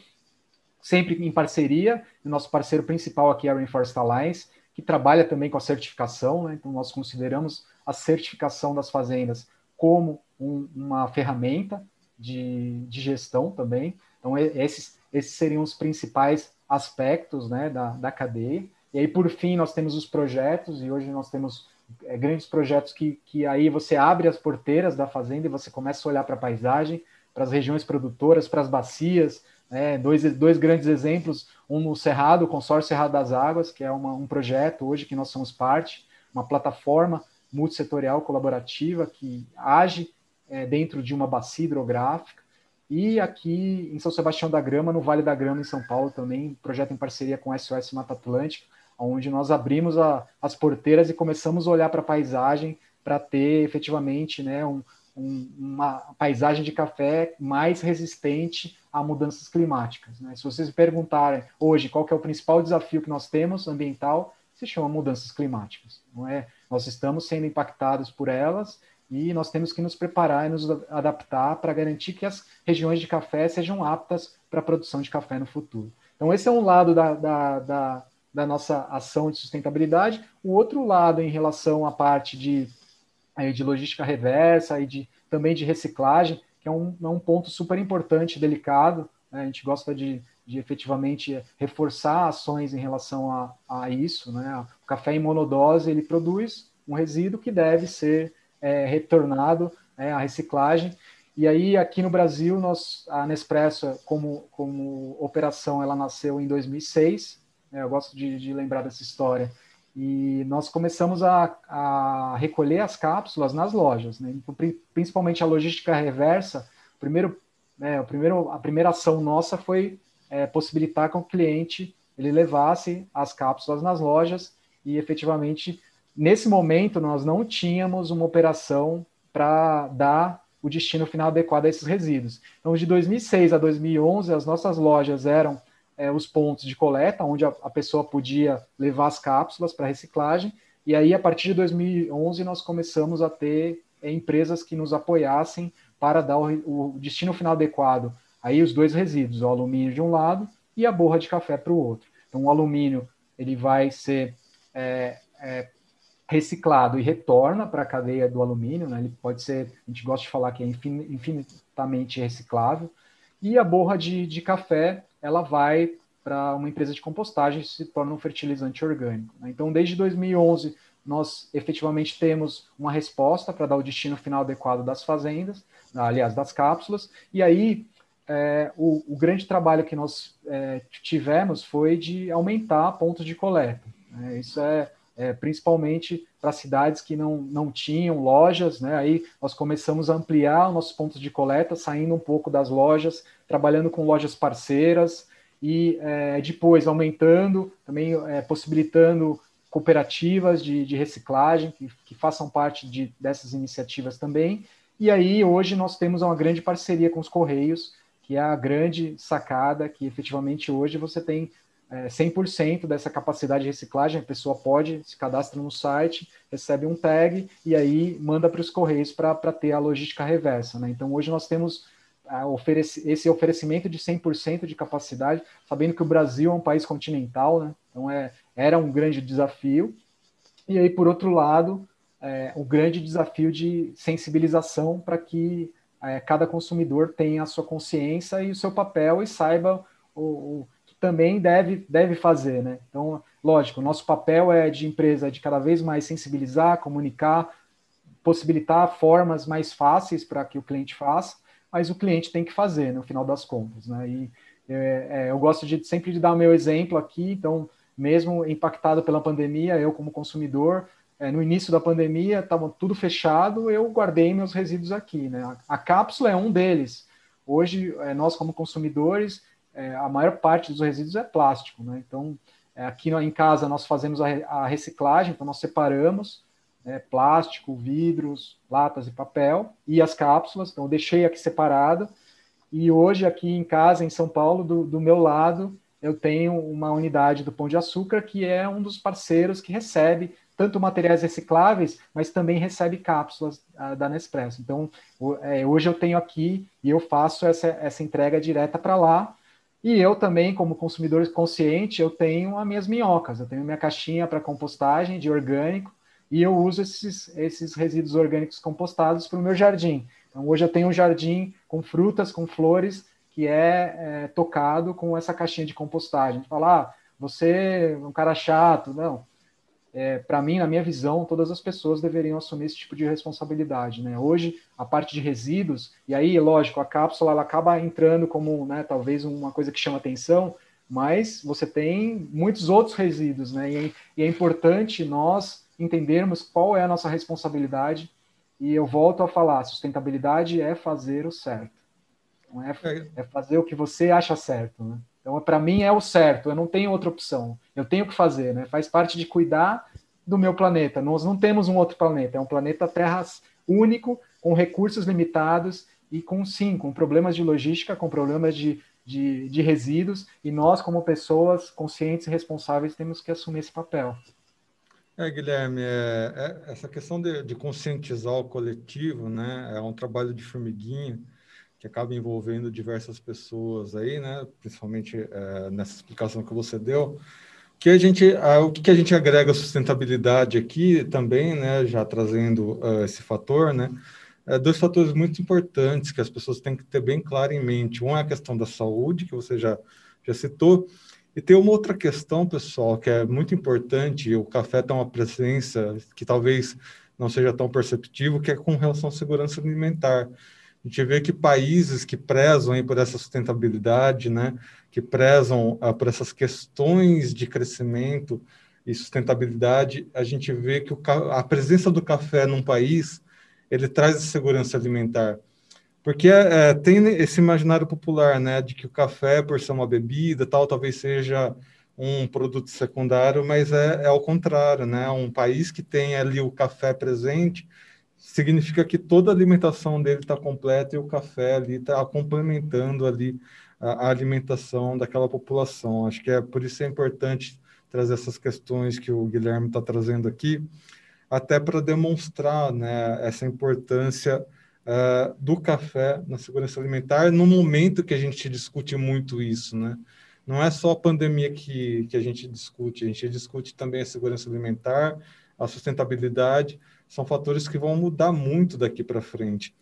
sempre em parceria. O nosso parceiro principal aqui é a Rainforest Alliance, que trabalha também com a certificação. Né? Então, nós consideramos a certificação das fazendas como um, uma ferramenta de, de, gestão também. Então, esses, esses seriam os principais aspectos né, da, da cadeia. E aí, por fim, nós temos os projetos, e hoje nós temos é, grandes projetos que, que aí você abre as porteiras da fazenda e você começa a olhar para a paisagem, para as regiões produtoras, para as bacias. Né? Dois, dois grandes exemplos, um no Cerrado, o Consórcio Cerrado das Águas, que é uma, um projeto hoje que nós somos parte, uma plataforma multissetorial colaborativa que age é, dentro de uma bacia hidrográfica. E aqui em São Sebastião da Grama, no Vale da Grama, em São Paulo, também, projeto em parceria com a SOS Mata Atlântica, onde nós abrimos a, as porteiras e começamos a olhar para a paisagem para ter efetivamente né, um, um, uma paisagem de café mais resistente a mudanças climáticas. Né? Se vocês perguntarem hoje qual é o principal desafio que nós temos ambiental, se chama mudanças climáticas. Não é? Nós estamos sendo impactados por elas e nós temos que nos preparar e nos adaptar para garantir que as regiões de café sejam aptas para a produção de café no futuro. Então, esse é um lado da, da, da da nossa ação de sustentabilidade. O outro lado, em relação à parte de, de logística reversa e de, também de reciclagem, que é um, é um ponto super importante, delicado. Né? A gente gosta de, de efetivamente reforçar ações em relação a, a isso. Né? O café em monodose ele produz um resíduo que deve ser é, retornado é, à reciclagem. E aí, aqui no Brasil, nós, a Nespresso, como, como operação, ela nasceu em 2006, né? Eu gosto de, de, lembrar dessa história. E nós começamos a, a recolher as cápsulas nas lojas, né? Então, principalmente a logística reversa. Primeiro, né, o primeiro, a primeira ação nossa foi é, possibilitar que o cliente ele levasse as cápsulas nas lojas e efetivamente nesse momento nós não tínhamos uma operação para dar o destino final adequado a esses resíduos. Então, de 2006 a 2011, as nossas lojas eram é, os pontos de coleta, onde a, a pessoa podia levar as cápsulas para reciclagem. E aí, a partir de 2011, nós começamos a ter é, empresas que nos apoiassem para dar o, o, destino final adequado. Aí, os dois resíduos, o alumínio de um lado e a borra de café para o outro. Então, o alumínio ele vai ser é, é, reciclado e retorna para a cadeia do alumínio. Né? Ele pode ser, a gente gosta de falar que é infinitamente reciclável. E a borra de, de café ela vai para uma empresa de compostagem e se torna um fertilizante orgânico. Né? Então, desde 2011, nós efetivamente temos uma resposta para dar o destino final adequado das fazendas, aliás, das cápsulas, e aí é, o, o, grande trabalho que nós é, tivemos foi de aumentar pontos de coleta. Né? Isso é, é principalmente para cidades que não, não tinham lojas, né? aí nós começamos a ampliar nossos pontos de coleta, saindo um pouco das lojas trabalhando com lojas parceiras e é, depois aumentando, também é, possibilitando cooperativas de, de reciclagem que, que, façam parte de, dessas iniciativas também. E aí hoje nós temos uma grande parceria com os Correios, que é a grande sacada que efetivamente hoje você tem é, 100% dessa capacidade de reciclagem, a pessoa pode, se cadastra no site, recebe um tag e aí manda para os Correios para ter a logística reversa. Né? Então hoje nós temos ofereci, esse oferecimento de 100% de capacidade, sabendo que o Brasil é um país continental, né? então é, era um grande desafio. E aí, por outro lado, é, o grande desafio de sensibilização para que é, cada consumidor tenha a sua consciência e o seu papel e saiba o, o também deve, deve fazer. Né? Então, lógico, nosso papel é de empresa de cada vez mais sensibilizar, comunicar, possibilitar formas mais fáceis para que o cliente faça, mas o cliente tem que fazer no final das contas. Né? E é, é, eu gosto de sempre de dar o meu exemplo aqui, então mesmo impactado pela pandemia, eu como consumidor, é, no início da pandemia estava tudo fechado, eu guardei meus resíduos aqui. Né? A, a cápsula é um deles. Hoje, é, nós como consumidores, é, a maior parte dos resíduos é plástico. Né? Então, é, aqui em casa nós fazemos a, a reciclagem, então nós separamos né, plástico, vidros, latas e papel e as cápsulas. Então, eu deixei aqui separado. E hoje, aqui em casa, em São Paulo, do, do meu lado, eu tenho uma unidade do Pão de Açúcar, que é um dos parceiros que recebe tanto materiais recicláveis, mas também recebe cápsulas uh, da Nespresso. Então, é, hoje eu tenho aqui e eu faço essa, essa entrega direta para lá. E eu também, como consumidor consciente, eu tenho as minhas minhocas, eu tenho minha caixinha para compostagem de orgânico e eu uso esses, esses resíduos orgânicos compostados para o meu jardim. Então, hoje eu tenho um jardim com frutas, com flores, que é, é tocado com essa caixinha de compostagem. Falar, ah, você é um cara chato. Não, é, para mim, na minha visão, todas as pessoas deveriam assumir esse tipo de responsabilidade. Né? Hoje, a parte de resíduos, e aí, lógico, a cápsula ela acaba entrando como né, talvez uma coisa que chama atenção, mas você tem muitos outros resíduos, né? E, e é importante nós entendermos qual é a nossa responsabilidade. E eu volto a falar: sustentabilidade é fazer o certo. Não é, é, é fazer o que você acha certo. Né? Então, para mim, é o certo, eu não tenho outra opção. Eu tenho que fazer, né? Faz parte de cuidar do meu planeta. Nós não temos um outro planeta, é um planeta Terra único, com recursos limitados e com, sim, com problemas de logística, com problemas de, de, de resíduos, e nós, como pessoas conscientes e responsáveis, temos que assumir esse papel. É, Guilherme, é, é, essa questão de, de, conscientizar o coletivo, né, é um trabalho de formiguinha, que acaba envolvendo diversas pessoas aí, né? Principalmente é, nessa explicação que você deu. Que a gente, a, o que a gente agrega sustentabilidade aqui também, né? Já trazendo uh, esse fator, né? É, dois fatores muito importantes que as pessoas têm que ter bem claro em mente. Um é a questão da saúde, que você já, já citou, e tem uma outra questão, pessoal, que é muito importante, o café tem uma presença que talvez não seja tão perceptível, que é com relação à segurança alimentar. A gente vê que países que prezam aí por essa sustentabilidade, né, que prezam ah, por essas questões de crescimento e sustentabilidade, a gente vê que o, a presença do café num país ele traz segurança alimentar. Porque é, tem esse imaginário popular, né, de que o café, por ser uma bebida, tal, talvez seja um produto secundário, mas é, é ao contrário, né? Um país que tem ali o café presente, significa que toda a alimentação dele está completa e o café ali está complementando ali a, a, alimentação daquela população. Acho que é por isso é importante trazer essas questões que o Guilherme está trazendo aqui, até para demonstrar né, essa importância uh, do café na segurança alimentar no momento que a gente discute muito isso, né? Não é só a pandemia que, que a gente discute, a gente discute também a segurança alimentar, a sustentabilidade, são fatores que vão mudar muito daqui para frente.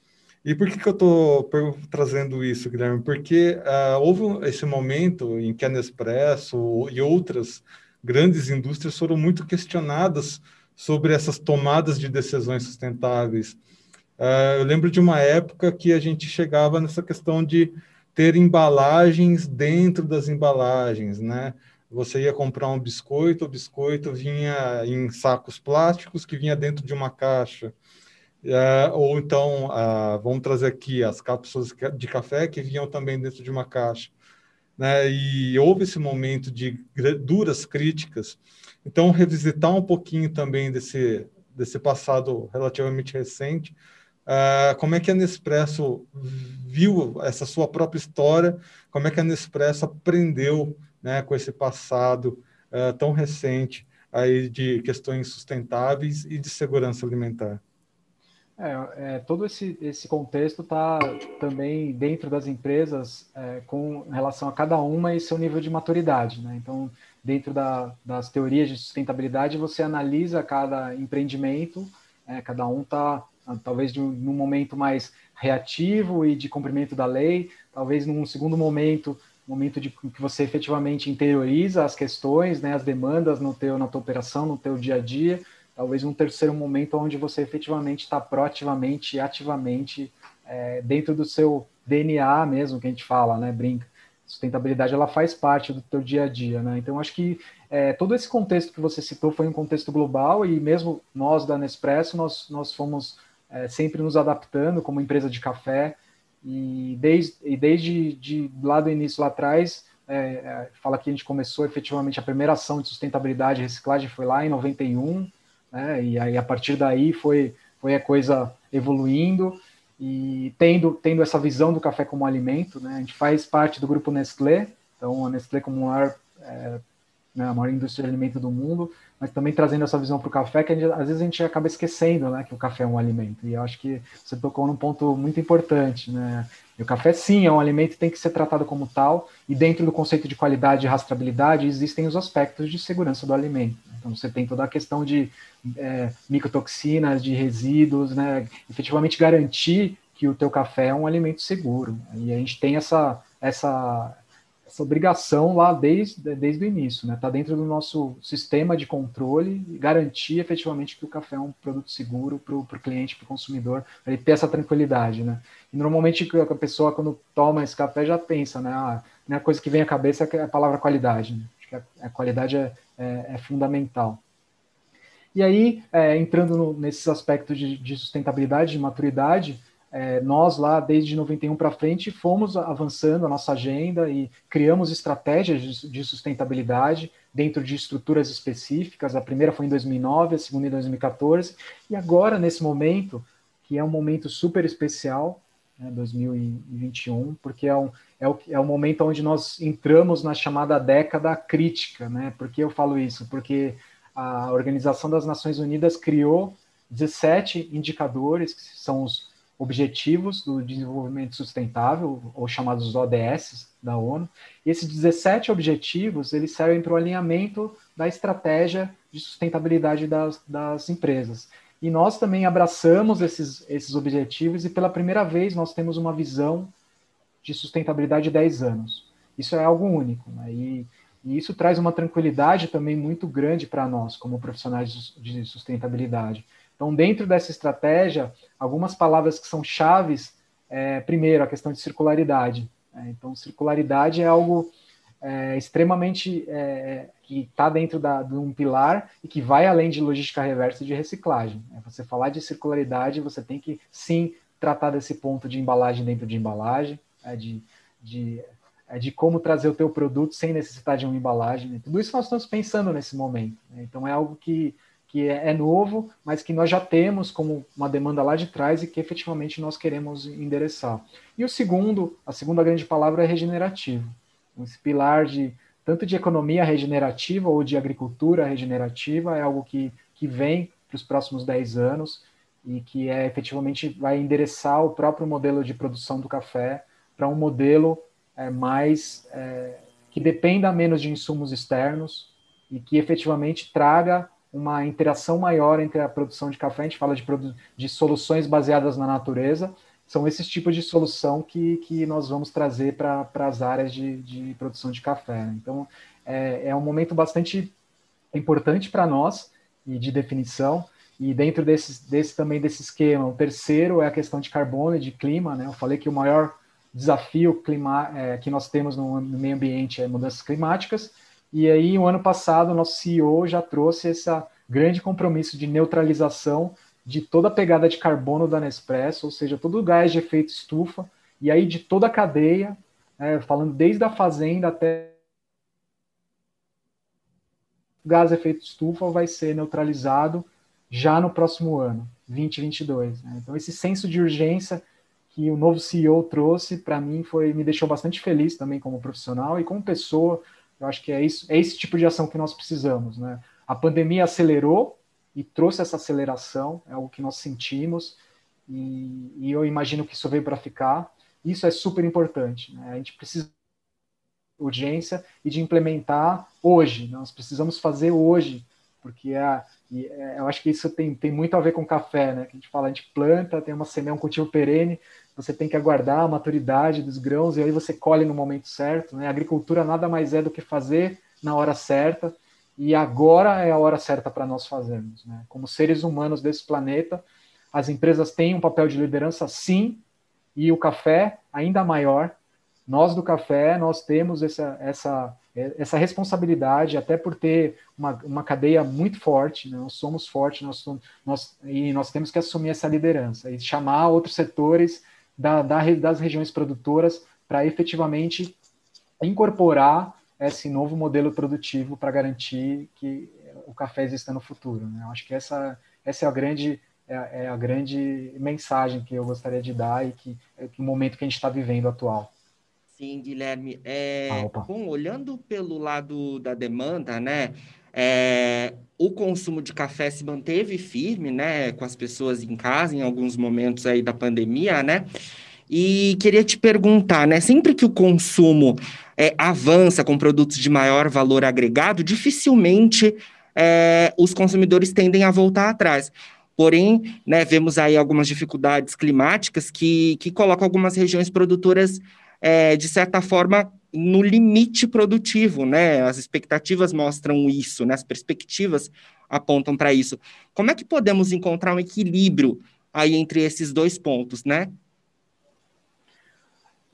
E por que, que eu estou trazendo isso, Guilherme? Porque uh, houve esse momento em que a Nespresso e outras grandes indústrias foram muito questionadas sobre essas tomadas de decisões sustentáveis. Uh, eu lembro de uma época que a gente chegava nessa questão de ter embalagens dentro das embalagens, né? Você ia comprar um biscoito, o biscoito vinha em sacos plásticos que vinha dentro de uma caixa. Uh, ou então, vamos trazer aqui as cápsulas de café que vinham também dentro de uma caixa. Né? E houve esse momento de duras críticas. Então, revisitar um pouquinho também desse, desse passado relativamente recente, uh, como é que a Nespresso viu essa sua própria história, como é que a Nespresso aprendeu né, com esse passado uh, tão recente aí de questões sustentáveis e de segurança alimentar. É, é, todo esse, esse contexto está também dentro das empresas é, com relação a cada uma e seu nível de maturidade. Né? Então, dentro da, das teorias de sustentabilidade, você analisa cada empreendimento, é, cada um está talvez de um, num momento mais reativo e de cumprimento da lei, talvez num segundo momento momento de que você efetivamente interioriza as questões, né, as demandas no teu, na tua operação, no teu dia a dia, talvez um terceiro momento onde você efetivamente está proativamente ativamente é, dentro do seu DNA mesmo, que a gente fala, né, brinca. Sustentabilidade, ela faz parte do teu dia a dia, né, então acho que é, todo esse contexto que você citou foi um contexto global e mesmo nós da Nespresso, nós, nós fomos é, sempre nos adaptando como empresa de café e desde, e desde de, lá do início lá atrás, é, é, fala que a gente começou efetivamente a primeira ação de sustentabilidade e reciclagem foi lá em 91, né, e aí a partir daí foi, foi a coisa evoluindo e tendo, tendo essa visão do café como alimento, né, a gente faz parte do grupo Nestlé, então a Nestlé como maior é, né, a maior indústria de alimento do mundo, mas também trazendo essa visão para o café, que gente, às vezes a gente acaba esquecendo né, que o café é um alimento. E eu acho que você tocou num ponto muito importante. Né? E o café, sim, é um alimento tem que ser tratado como tal, e dentro do conceito de qualidade e rastreabilidade existem os aspectos de segurança do alimento. Então você tem toda a questão de é, micotoxinas, de resíduos, né? efetivamente garantir que o teu café é um alimento seguro. E a gente tem essa, essa, essa obrigação lá desde, desde o início, né? Está dentro do nosso sistema de controle e garantir efetivamente que o café é um produto seguro para o cliente, para o consumidor, ele ter essa tranquilidade, né? E normalmente a pessoa, quando toma esse café, já pensa, né? Ah, a a coisa que vem à cabeça é a palavra qualidade, né? Acho que a, a qualidade é, é, é, fundamental. E aí, é, entrando no, nesses aspectos de, de sustentabilidade, de maturidade, é, nós lá, desde 91 para frente, fomos avançando a nossa agenda e criamos estratégias de, de, sustentabilidade dentro de estruturas específicas. A primeira foi em 2009, a segunda em 2014, e agora, nesse momento, que é um momento super especial, né, 2021, porque é, um, é, o, é o momento onde nós entramos na chamada década crítica. Né? Por que eu falo isso? Porque a Organização das Nações Unidas criou 17 indicadores, que são os Objetivos do Desenvolvimento Sustentável, ou chamados ODS da ONU. E esses 17 objetivos, eles servem para o alinhamento da estratégia de sustentabilidade das, das empresas. E nós também abraçamos esses, esses objetivos e pela primeira vez nós temos uma visão de sustentabilidade de 10 anos. Isso é algo único. Né? E, e isso traz uma tranquilidade também muito grande para nós, como profissionais de sustentabilidade. Então, dentro dessa estratégia, algumas palavras que são chaves, é, primeiro, a questão de circularidade. Né? Então, circularidade é algo é, extremamente é, que está dentro da, de um pilar e que vai além de logística reversa e de reciclagem. Né? Você falar de circularidade, você tem que sim tratar desse ponto de embalagem dentro de embalagem, é, de, de, é, de como trazer o teu produto sem necessidade de uma embalagem. Né? Tudo isso nós estamos pensando nesse momento. Né? Então é algo que que é, é novo, mas que nós já temos como uma demanda lá de trás e que efetivamente nós queremos endereçar. E o segundo, a segunda grande palavra é regenerativo. Esse pilar de tanto de economia regenerativa ou de agricultura regenerativa é algo que, que vem para os próximos 10 anos e que é efetivamente vai endereçar o próprio modelo de produção do café para um modelo é, mais é, que dependa menos de insumos externos e que efetivamente traga uma interação maior entre a produção de café, a gente fala de, de soluções baseadas na natureza, são esses tipos de solução que, que nós vamos trazer para as áreas de, de produção de café. Então, é, é um momento bastante importante para nós e de definição, e dentro desse, desse também desse esquema, o terceiro é a questão de carbono e de clima, né? Eu falei que o maior desafio clima, é, que nós temos no, no meio ambiente é mudanças climáticas, e aí, o ano passado, o nosso CEO já trouxe esse grande compromisso de neutralização de toda a pegada de carbono da Nespresso, ou seja, todo o gás de efeito estufa, e aí de toda a cadeia, né, falando desde a fazenda até o gás de efeito estufa vai ser neutralizado já no próximo ano, 2022. Né? Então, esse senso de urgência que o novo CEO trouxe, para mim, foi me deixou bastante feliz também como profissional e como pessoa, eu acho que é, isso, é esse tipo de ação que nós precisamos. Né? A pandemia acelerou e trouxe essa aceleração, é algo que nós sentimos, e, e eu imagino que isso veio para ficar. Isso é super importante. Né? A gente precisa de urgência e de implementar hoje. Nós precisamos fazer hoje, porque é, é, eu acho que isso tem, tem muito a ver com café, né? Que a gente fala, a gente planta, tem uma semente, um cultivo perene, você tem que aguardar a maturidade dos grãos e aí você colhe no momento certo. Né? A agricultura nada mais é do que fazer na hora certa e agora é a hora certa para nós fazermos. Né? Como seres humanos desse planeta, as empresas têm um papel de liderança, sim, e o café ainda maior. Nós do café, nós temos essa, essa, essa responsabilidade, até por ter uma, uma cadeia muito forte, né? nós somos fortes, nós, somos, nós, e nós temos que assumir essa liderança e chamar outros setores da, da, das regiões produtoras para efetivamente incorporar esse novo modelo produtivo para garantir que o café exista no futuro. Né? Eu acho que essa, essa é a grande é, é, a grande mensagem que eu gostaria de dar e que é o momento que a gente está vivendo atual. Sim, Guilherme. É, ah, bom, olhando pelo lado da demanda, né? É, o consumo de café se manteve firme, né, com as pessoas em casa em alguns momentos aí da pandemia, né? E queria te perguntar, né, sempre que o consumo é, avança com produtos de maior valor agregado, dificilmente é, os consumidores tendem a voltar atrás. Porém, né, vemos aí algumas dificuldades climáticas que, que colocam algumas regiões produtoras, é, de certa forma, no limite produtivo, né? As expectativas mostram isso, né? As perspectivas apontam para isso. Como é que podemos encontrar um equilíbrio aí entre esses dois pontos, né?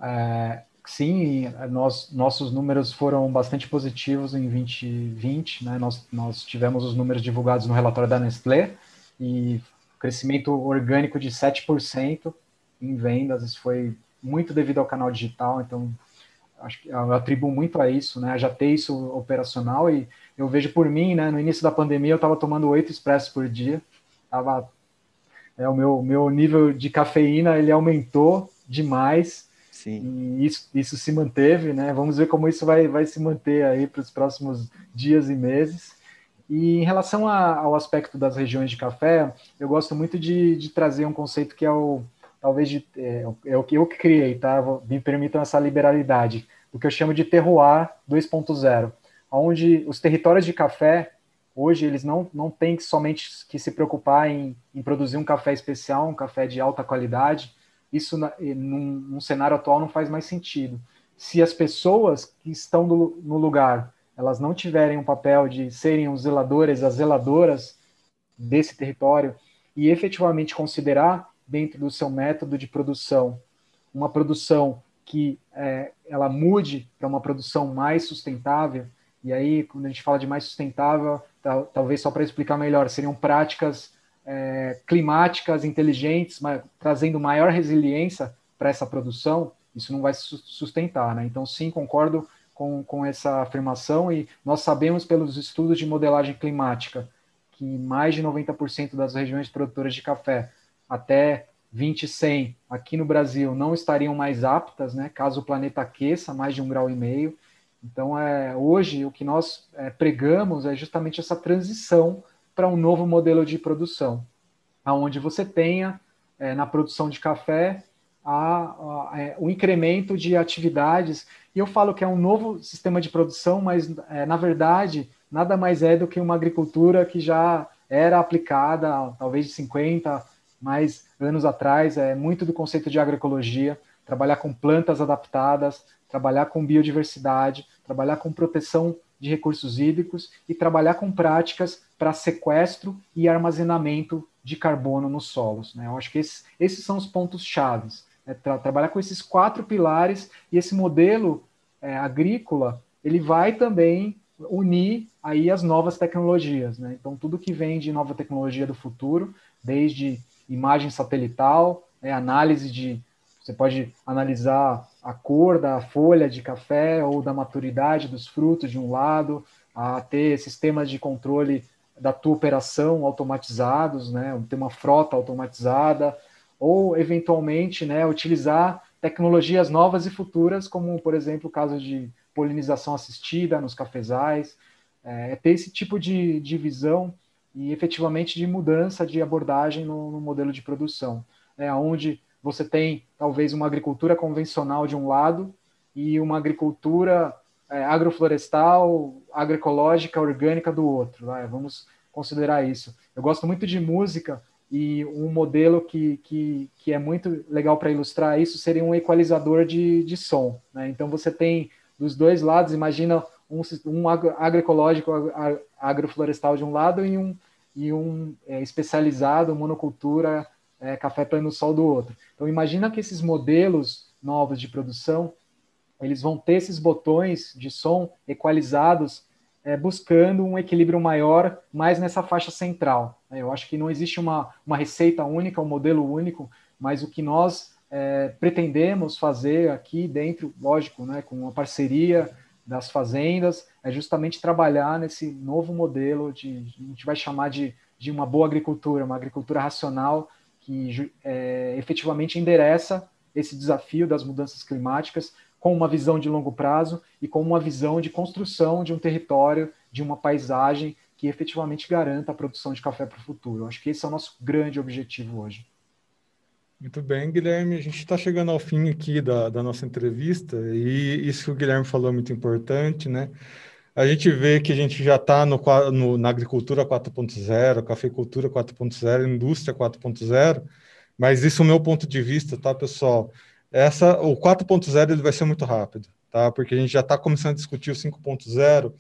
É, sim, nós, nossos números foram bastante positivos em 2020, né? Nós, nós tivemos os números divulgados no relatório da Nestlé, e crescimento orgânico de 7% em vendas, isso foi muito devido ao canal digital, então acho que eu atribuo muito a isso, né, já ter isso operacional e eu vejo por mim, né, no início da pandemia eu estava tomando oito expressos por dia, tava, é, o meu, meu nível de cafeína ele aumentou demais, Sim. E isso, isso se manteve, né? Vamos ver como isso vai, vai se manter aí para os próximos dias e meses. E em relação a, ao aspecto das regiões de café, eu gosto muito de, de trazer um conceito que é o talvez de, é, é, o que eu criei, tá? Me permitam essa liberalidade, o que eu chamo de terroir 2.0, onde os territórios de café hoje eles não, não têm somente que se preocupar em, em produzir um café especial, um café de alta qualidade. Isso na, num, num cenário atual não faz mais sentido. Se as pessoas que estão no, no lugar elas não tiverem um papel de serem os zeladores, as zeladoras desse território e efetivamente considerar dentro do seu método de produção uma produção que é, ela mude para uma produção mais sustentável e aí quando a gente fala de mais sustentável tal, talvez só para explicar melhor seriam práticas é, climáticas inteligentes mas, trazendo maior resiliência para essa produção isso não vai se sustentar né? Então sim concordo com, com essa afirmação e nós sabemos pelos estudos de modelagem climática que mais de 90% das regiões produtoras de café até 2100 aqui no Brasil não estariam mais aptas, né, caso o planeta aqueça mais de um grau e meio. Então, é, hoje, o que nós é, pregamos é justamente essa transição para um novo modelo de produção, aonde você tenha é, na produção de café a, a, é, o incremento de atividades. E eu falo que é um novo sistema de produção, mas é, na verdade nada mais é do que uma agricultura que já era aplicada talvez de 50 mais anos atrás. É muito do conceito de agroecologia, trabalhar com plantas adaptadas, trabalhar com biodiversidade, trabalhar com proteção de recursos hídricos e trabalhar com práticas para sequestro e armazenamento de carbono nos solos. Né? Eu acho que esses, esses são os pontos chaves é tra trabalhar com esses quatro pilares e esse modelo é, agrícola ele vai também unir aí as novas tecnologias, né? Então tudo que vem de nova tecnologia do futuro, desde imagem satelital, é, análise de você pode analisar a cor da folha de café ou da maturidade dos frutos de um lado, a ter sistemas de controle da tua operação automatizados, né? Ter uma frota automatizada, ou eventualmente né, utilizar tecnologias novas e futuras, como por exemplo o caso de polinização assistida nos cafezais, é, é ter esse tipo de, de visão e efetivamente de mudança de abordagem no, no modelo de produção, né, onde você tem talvez uma agricultura convencional de um lado e uma agricultura é, agroflorestal, agroecológica, orgânica do outro. Né? Vamos considerar isso. Eu gosto muito de música e um modelo que, que, que é muito legal para ilustrar isso seria um equalizador de, de som. Né? Então você tem dos dois lados, imagina um, um agroecológico, agroflorestal de um lado e um, e um é, especializado, monocultura, é, café pleno sol do outro. Então imagina que esses modelos novos de produção eles vão ter esses botões de som equalizados, é, buscando um equilíbrio maior, mais nessa faixa central. Eu acho que não existe uma, uma receita única, um modelo único, mas o que nós é, pretendemos fazer aqui dentro, lógico, né, com a parceria das fazendas, é justamente trabalhar nesse novo modelo de, a gente vai chamar de, de uma boa agricultura, uma agricultura racional que é, efetivamente endereça esse desafio das mudanças climáticas com uma visão de longo prazo e com uma visão de construção de um território, de uma paisagem que efetivamente garanta a produção de café para o futuro. Eu acho que esse é o nosso grande objetivo hoje. Muito bem, Guilherme. A gente está chegando ao fim aqui da, da nossa entrevista e isso que o Guilherme falou é muito importante, né? A gente vê que a gente já está no, no, na agricultura 4.0, cafeicultura 4.0, indústria 4.0, mas isso é o meu ponto de vista, tá, pessoal? Essa, o 4.0 ele vai ser muito rápido, tá? Porque a gente já está começando a discutir o 5.0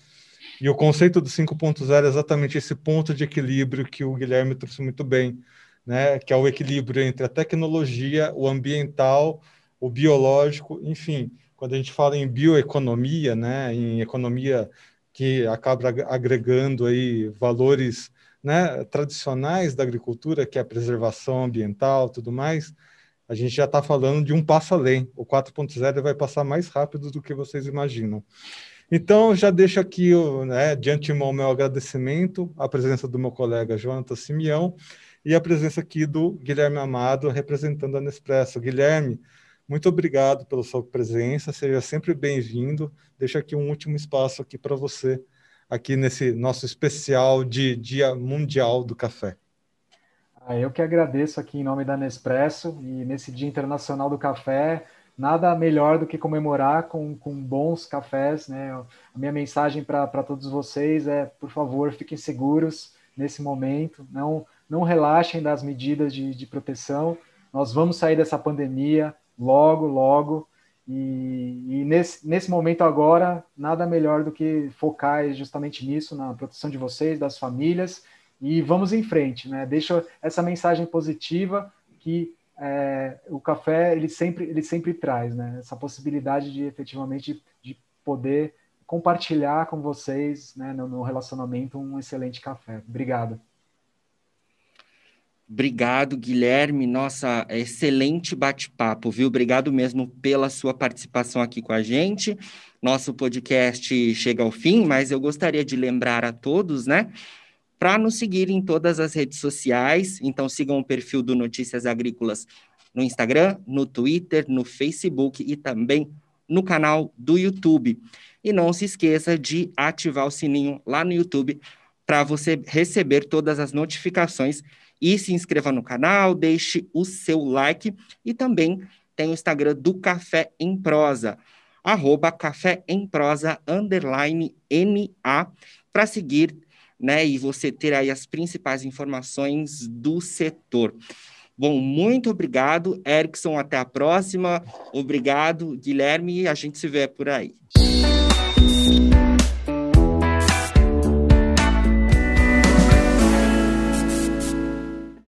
e o conceito do 5.0 é exatamente esse ponto de equilíbrio que o Guilherme trouxe muito bem né, que é o equilíbrio entre a tecnologia, o ambiental, o biológico, enfim, quando a gente fala em bioeconomia, né, em economia que acaba agregando aí valores né, tradicionais da agricultura, que é a preservação ambiental, tudo mais, a gente já está falando de um passo além. O 4.0 vai passar mais rápido do que vocês imaginam. Então, já deixo aqui, né, de antemão, meu agradecimento à presença do meu colega Jonathan Simeão e a presença aqui do Guilherme Amado, representando a Nespresso. Guilherme, muito obrigado pela sua presença, seja sempre bem-vindo. Deixo aqui um último espaço aqui para você, aqui nesse nosso especial de Dia Mundial do Café. Ah, eu que agradeço aqui em nome da Nespresso e nesse Dia Internacional do Café, nada melhor do que comemorar com, com bons cafés, né? A minha mensagem para todos vocês é, por favor, fiquem seguros nesse momento, não não relaxem das medidas de, de proteção. Nós vamos sair dessa pandemia logo, logo. E, e, nesse, nesse momento agora, nada melhor do que focar justamente nisso, na proteção de vocês, das famílias, e vamos em frente, né? Deixa essa mensagem positiva que é, o café ele sempre, ele sempre traz, né? Essa possibilidade de efetivamente de poder compartilhar com vocês, né, no, no relacionamento, um excelente café. Obrigado. Obrigado, Guilherme. Nossa, excelente bate-papo, viu? Obrigado mesmo pela sua participação aqui com a gente. Nosso podcast chega ao fim, mas eu gostaria de lembrar a todos, né? Para nos seguir em todas as redes sociais. Então, sigam o perfil do Notícias Agrícolas no Instagram, no Twitter, no Facebook e também no canal do YouTube. E não se esqueça de ativar o sininho lá no YouTube para você receber todas as notificações e se inscreva no canal, deixe o seu like e também tem o Instagram do Café em Prosa, arroba Café em Prosa, underline NA, para seguir, né, e você ter aí as principais informações do setor. Bom, muito obrigado, Erickson, até a próxima. Obrigado, Guilherme, a gente se vê por aí.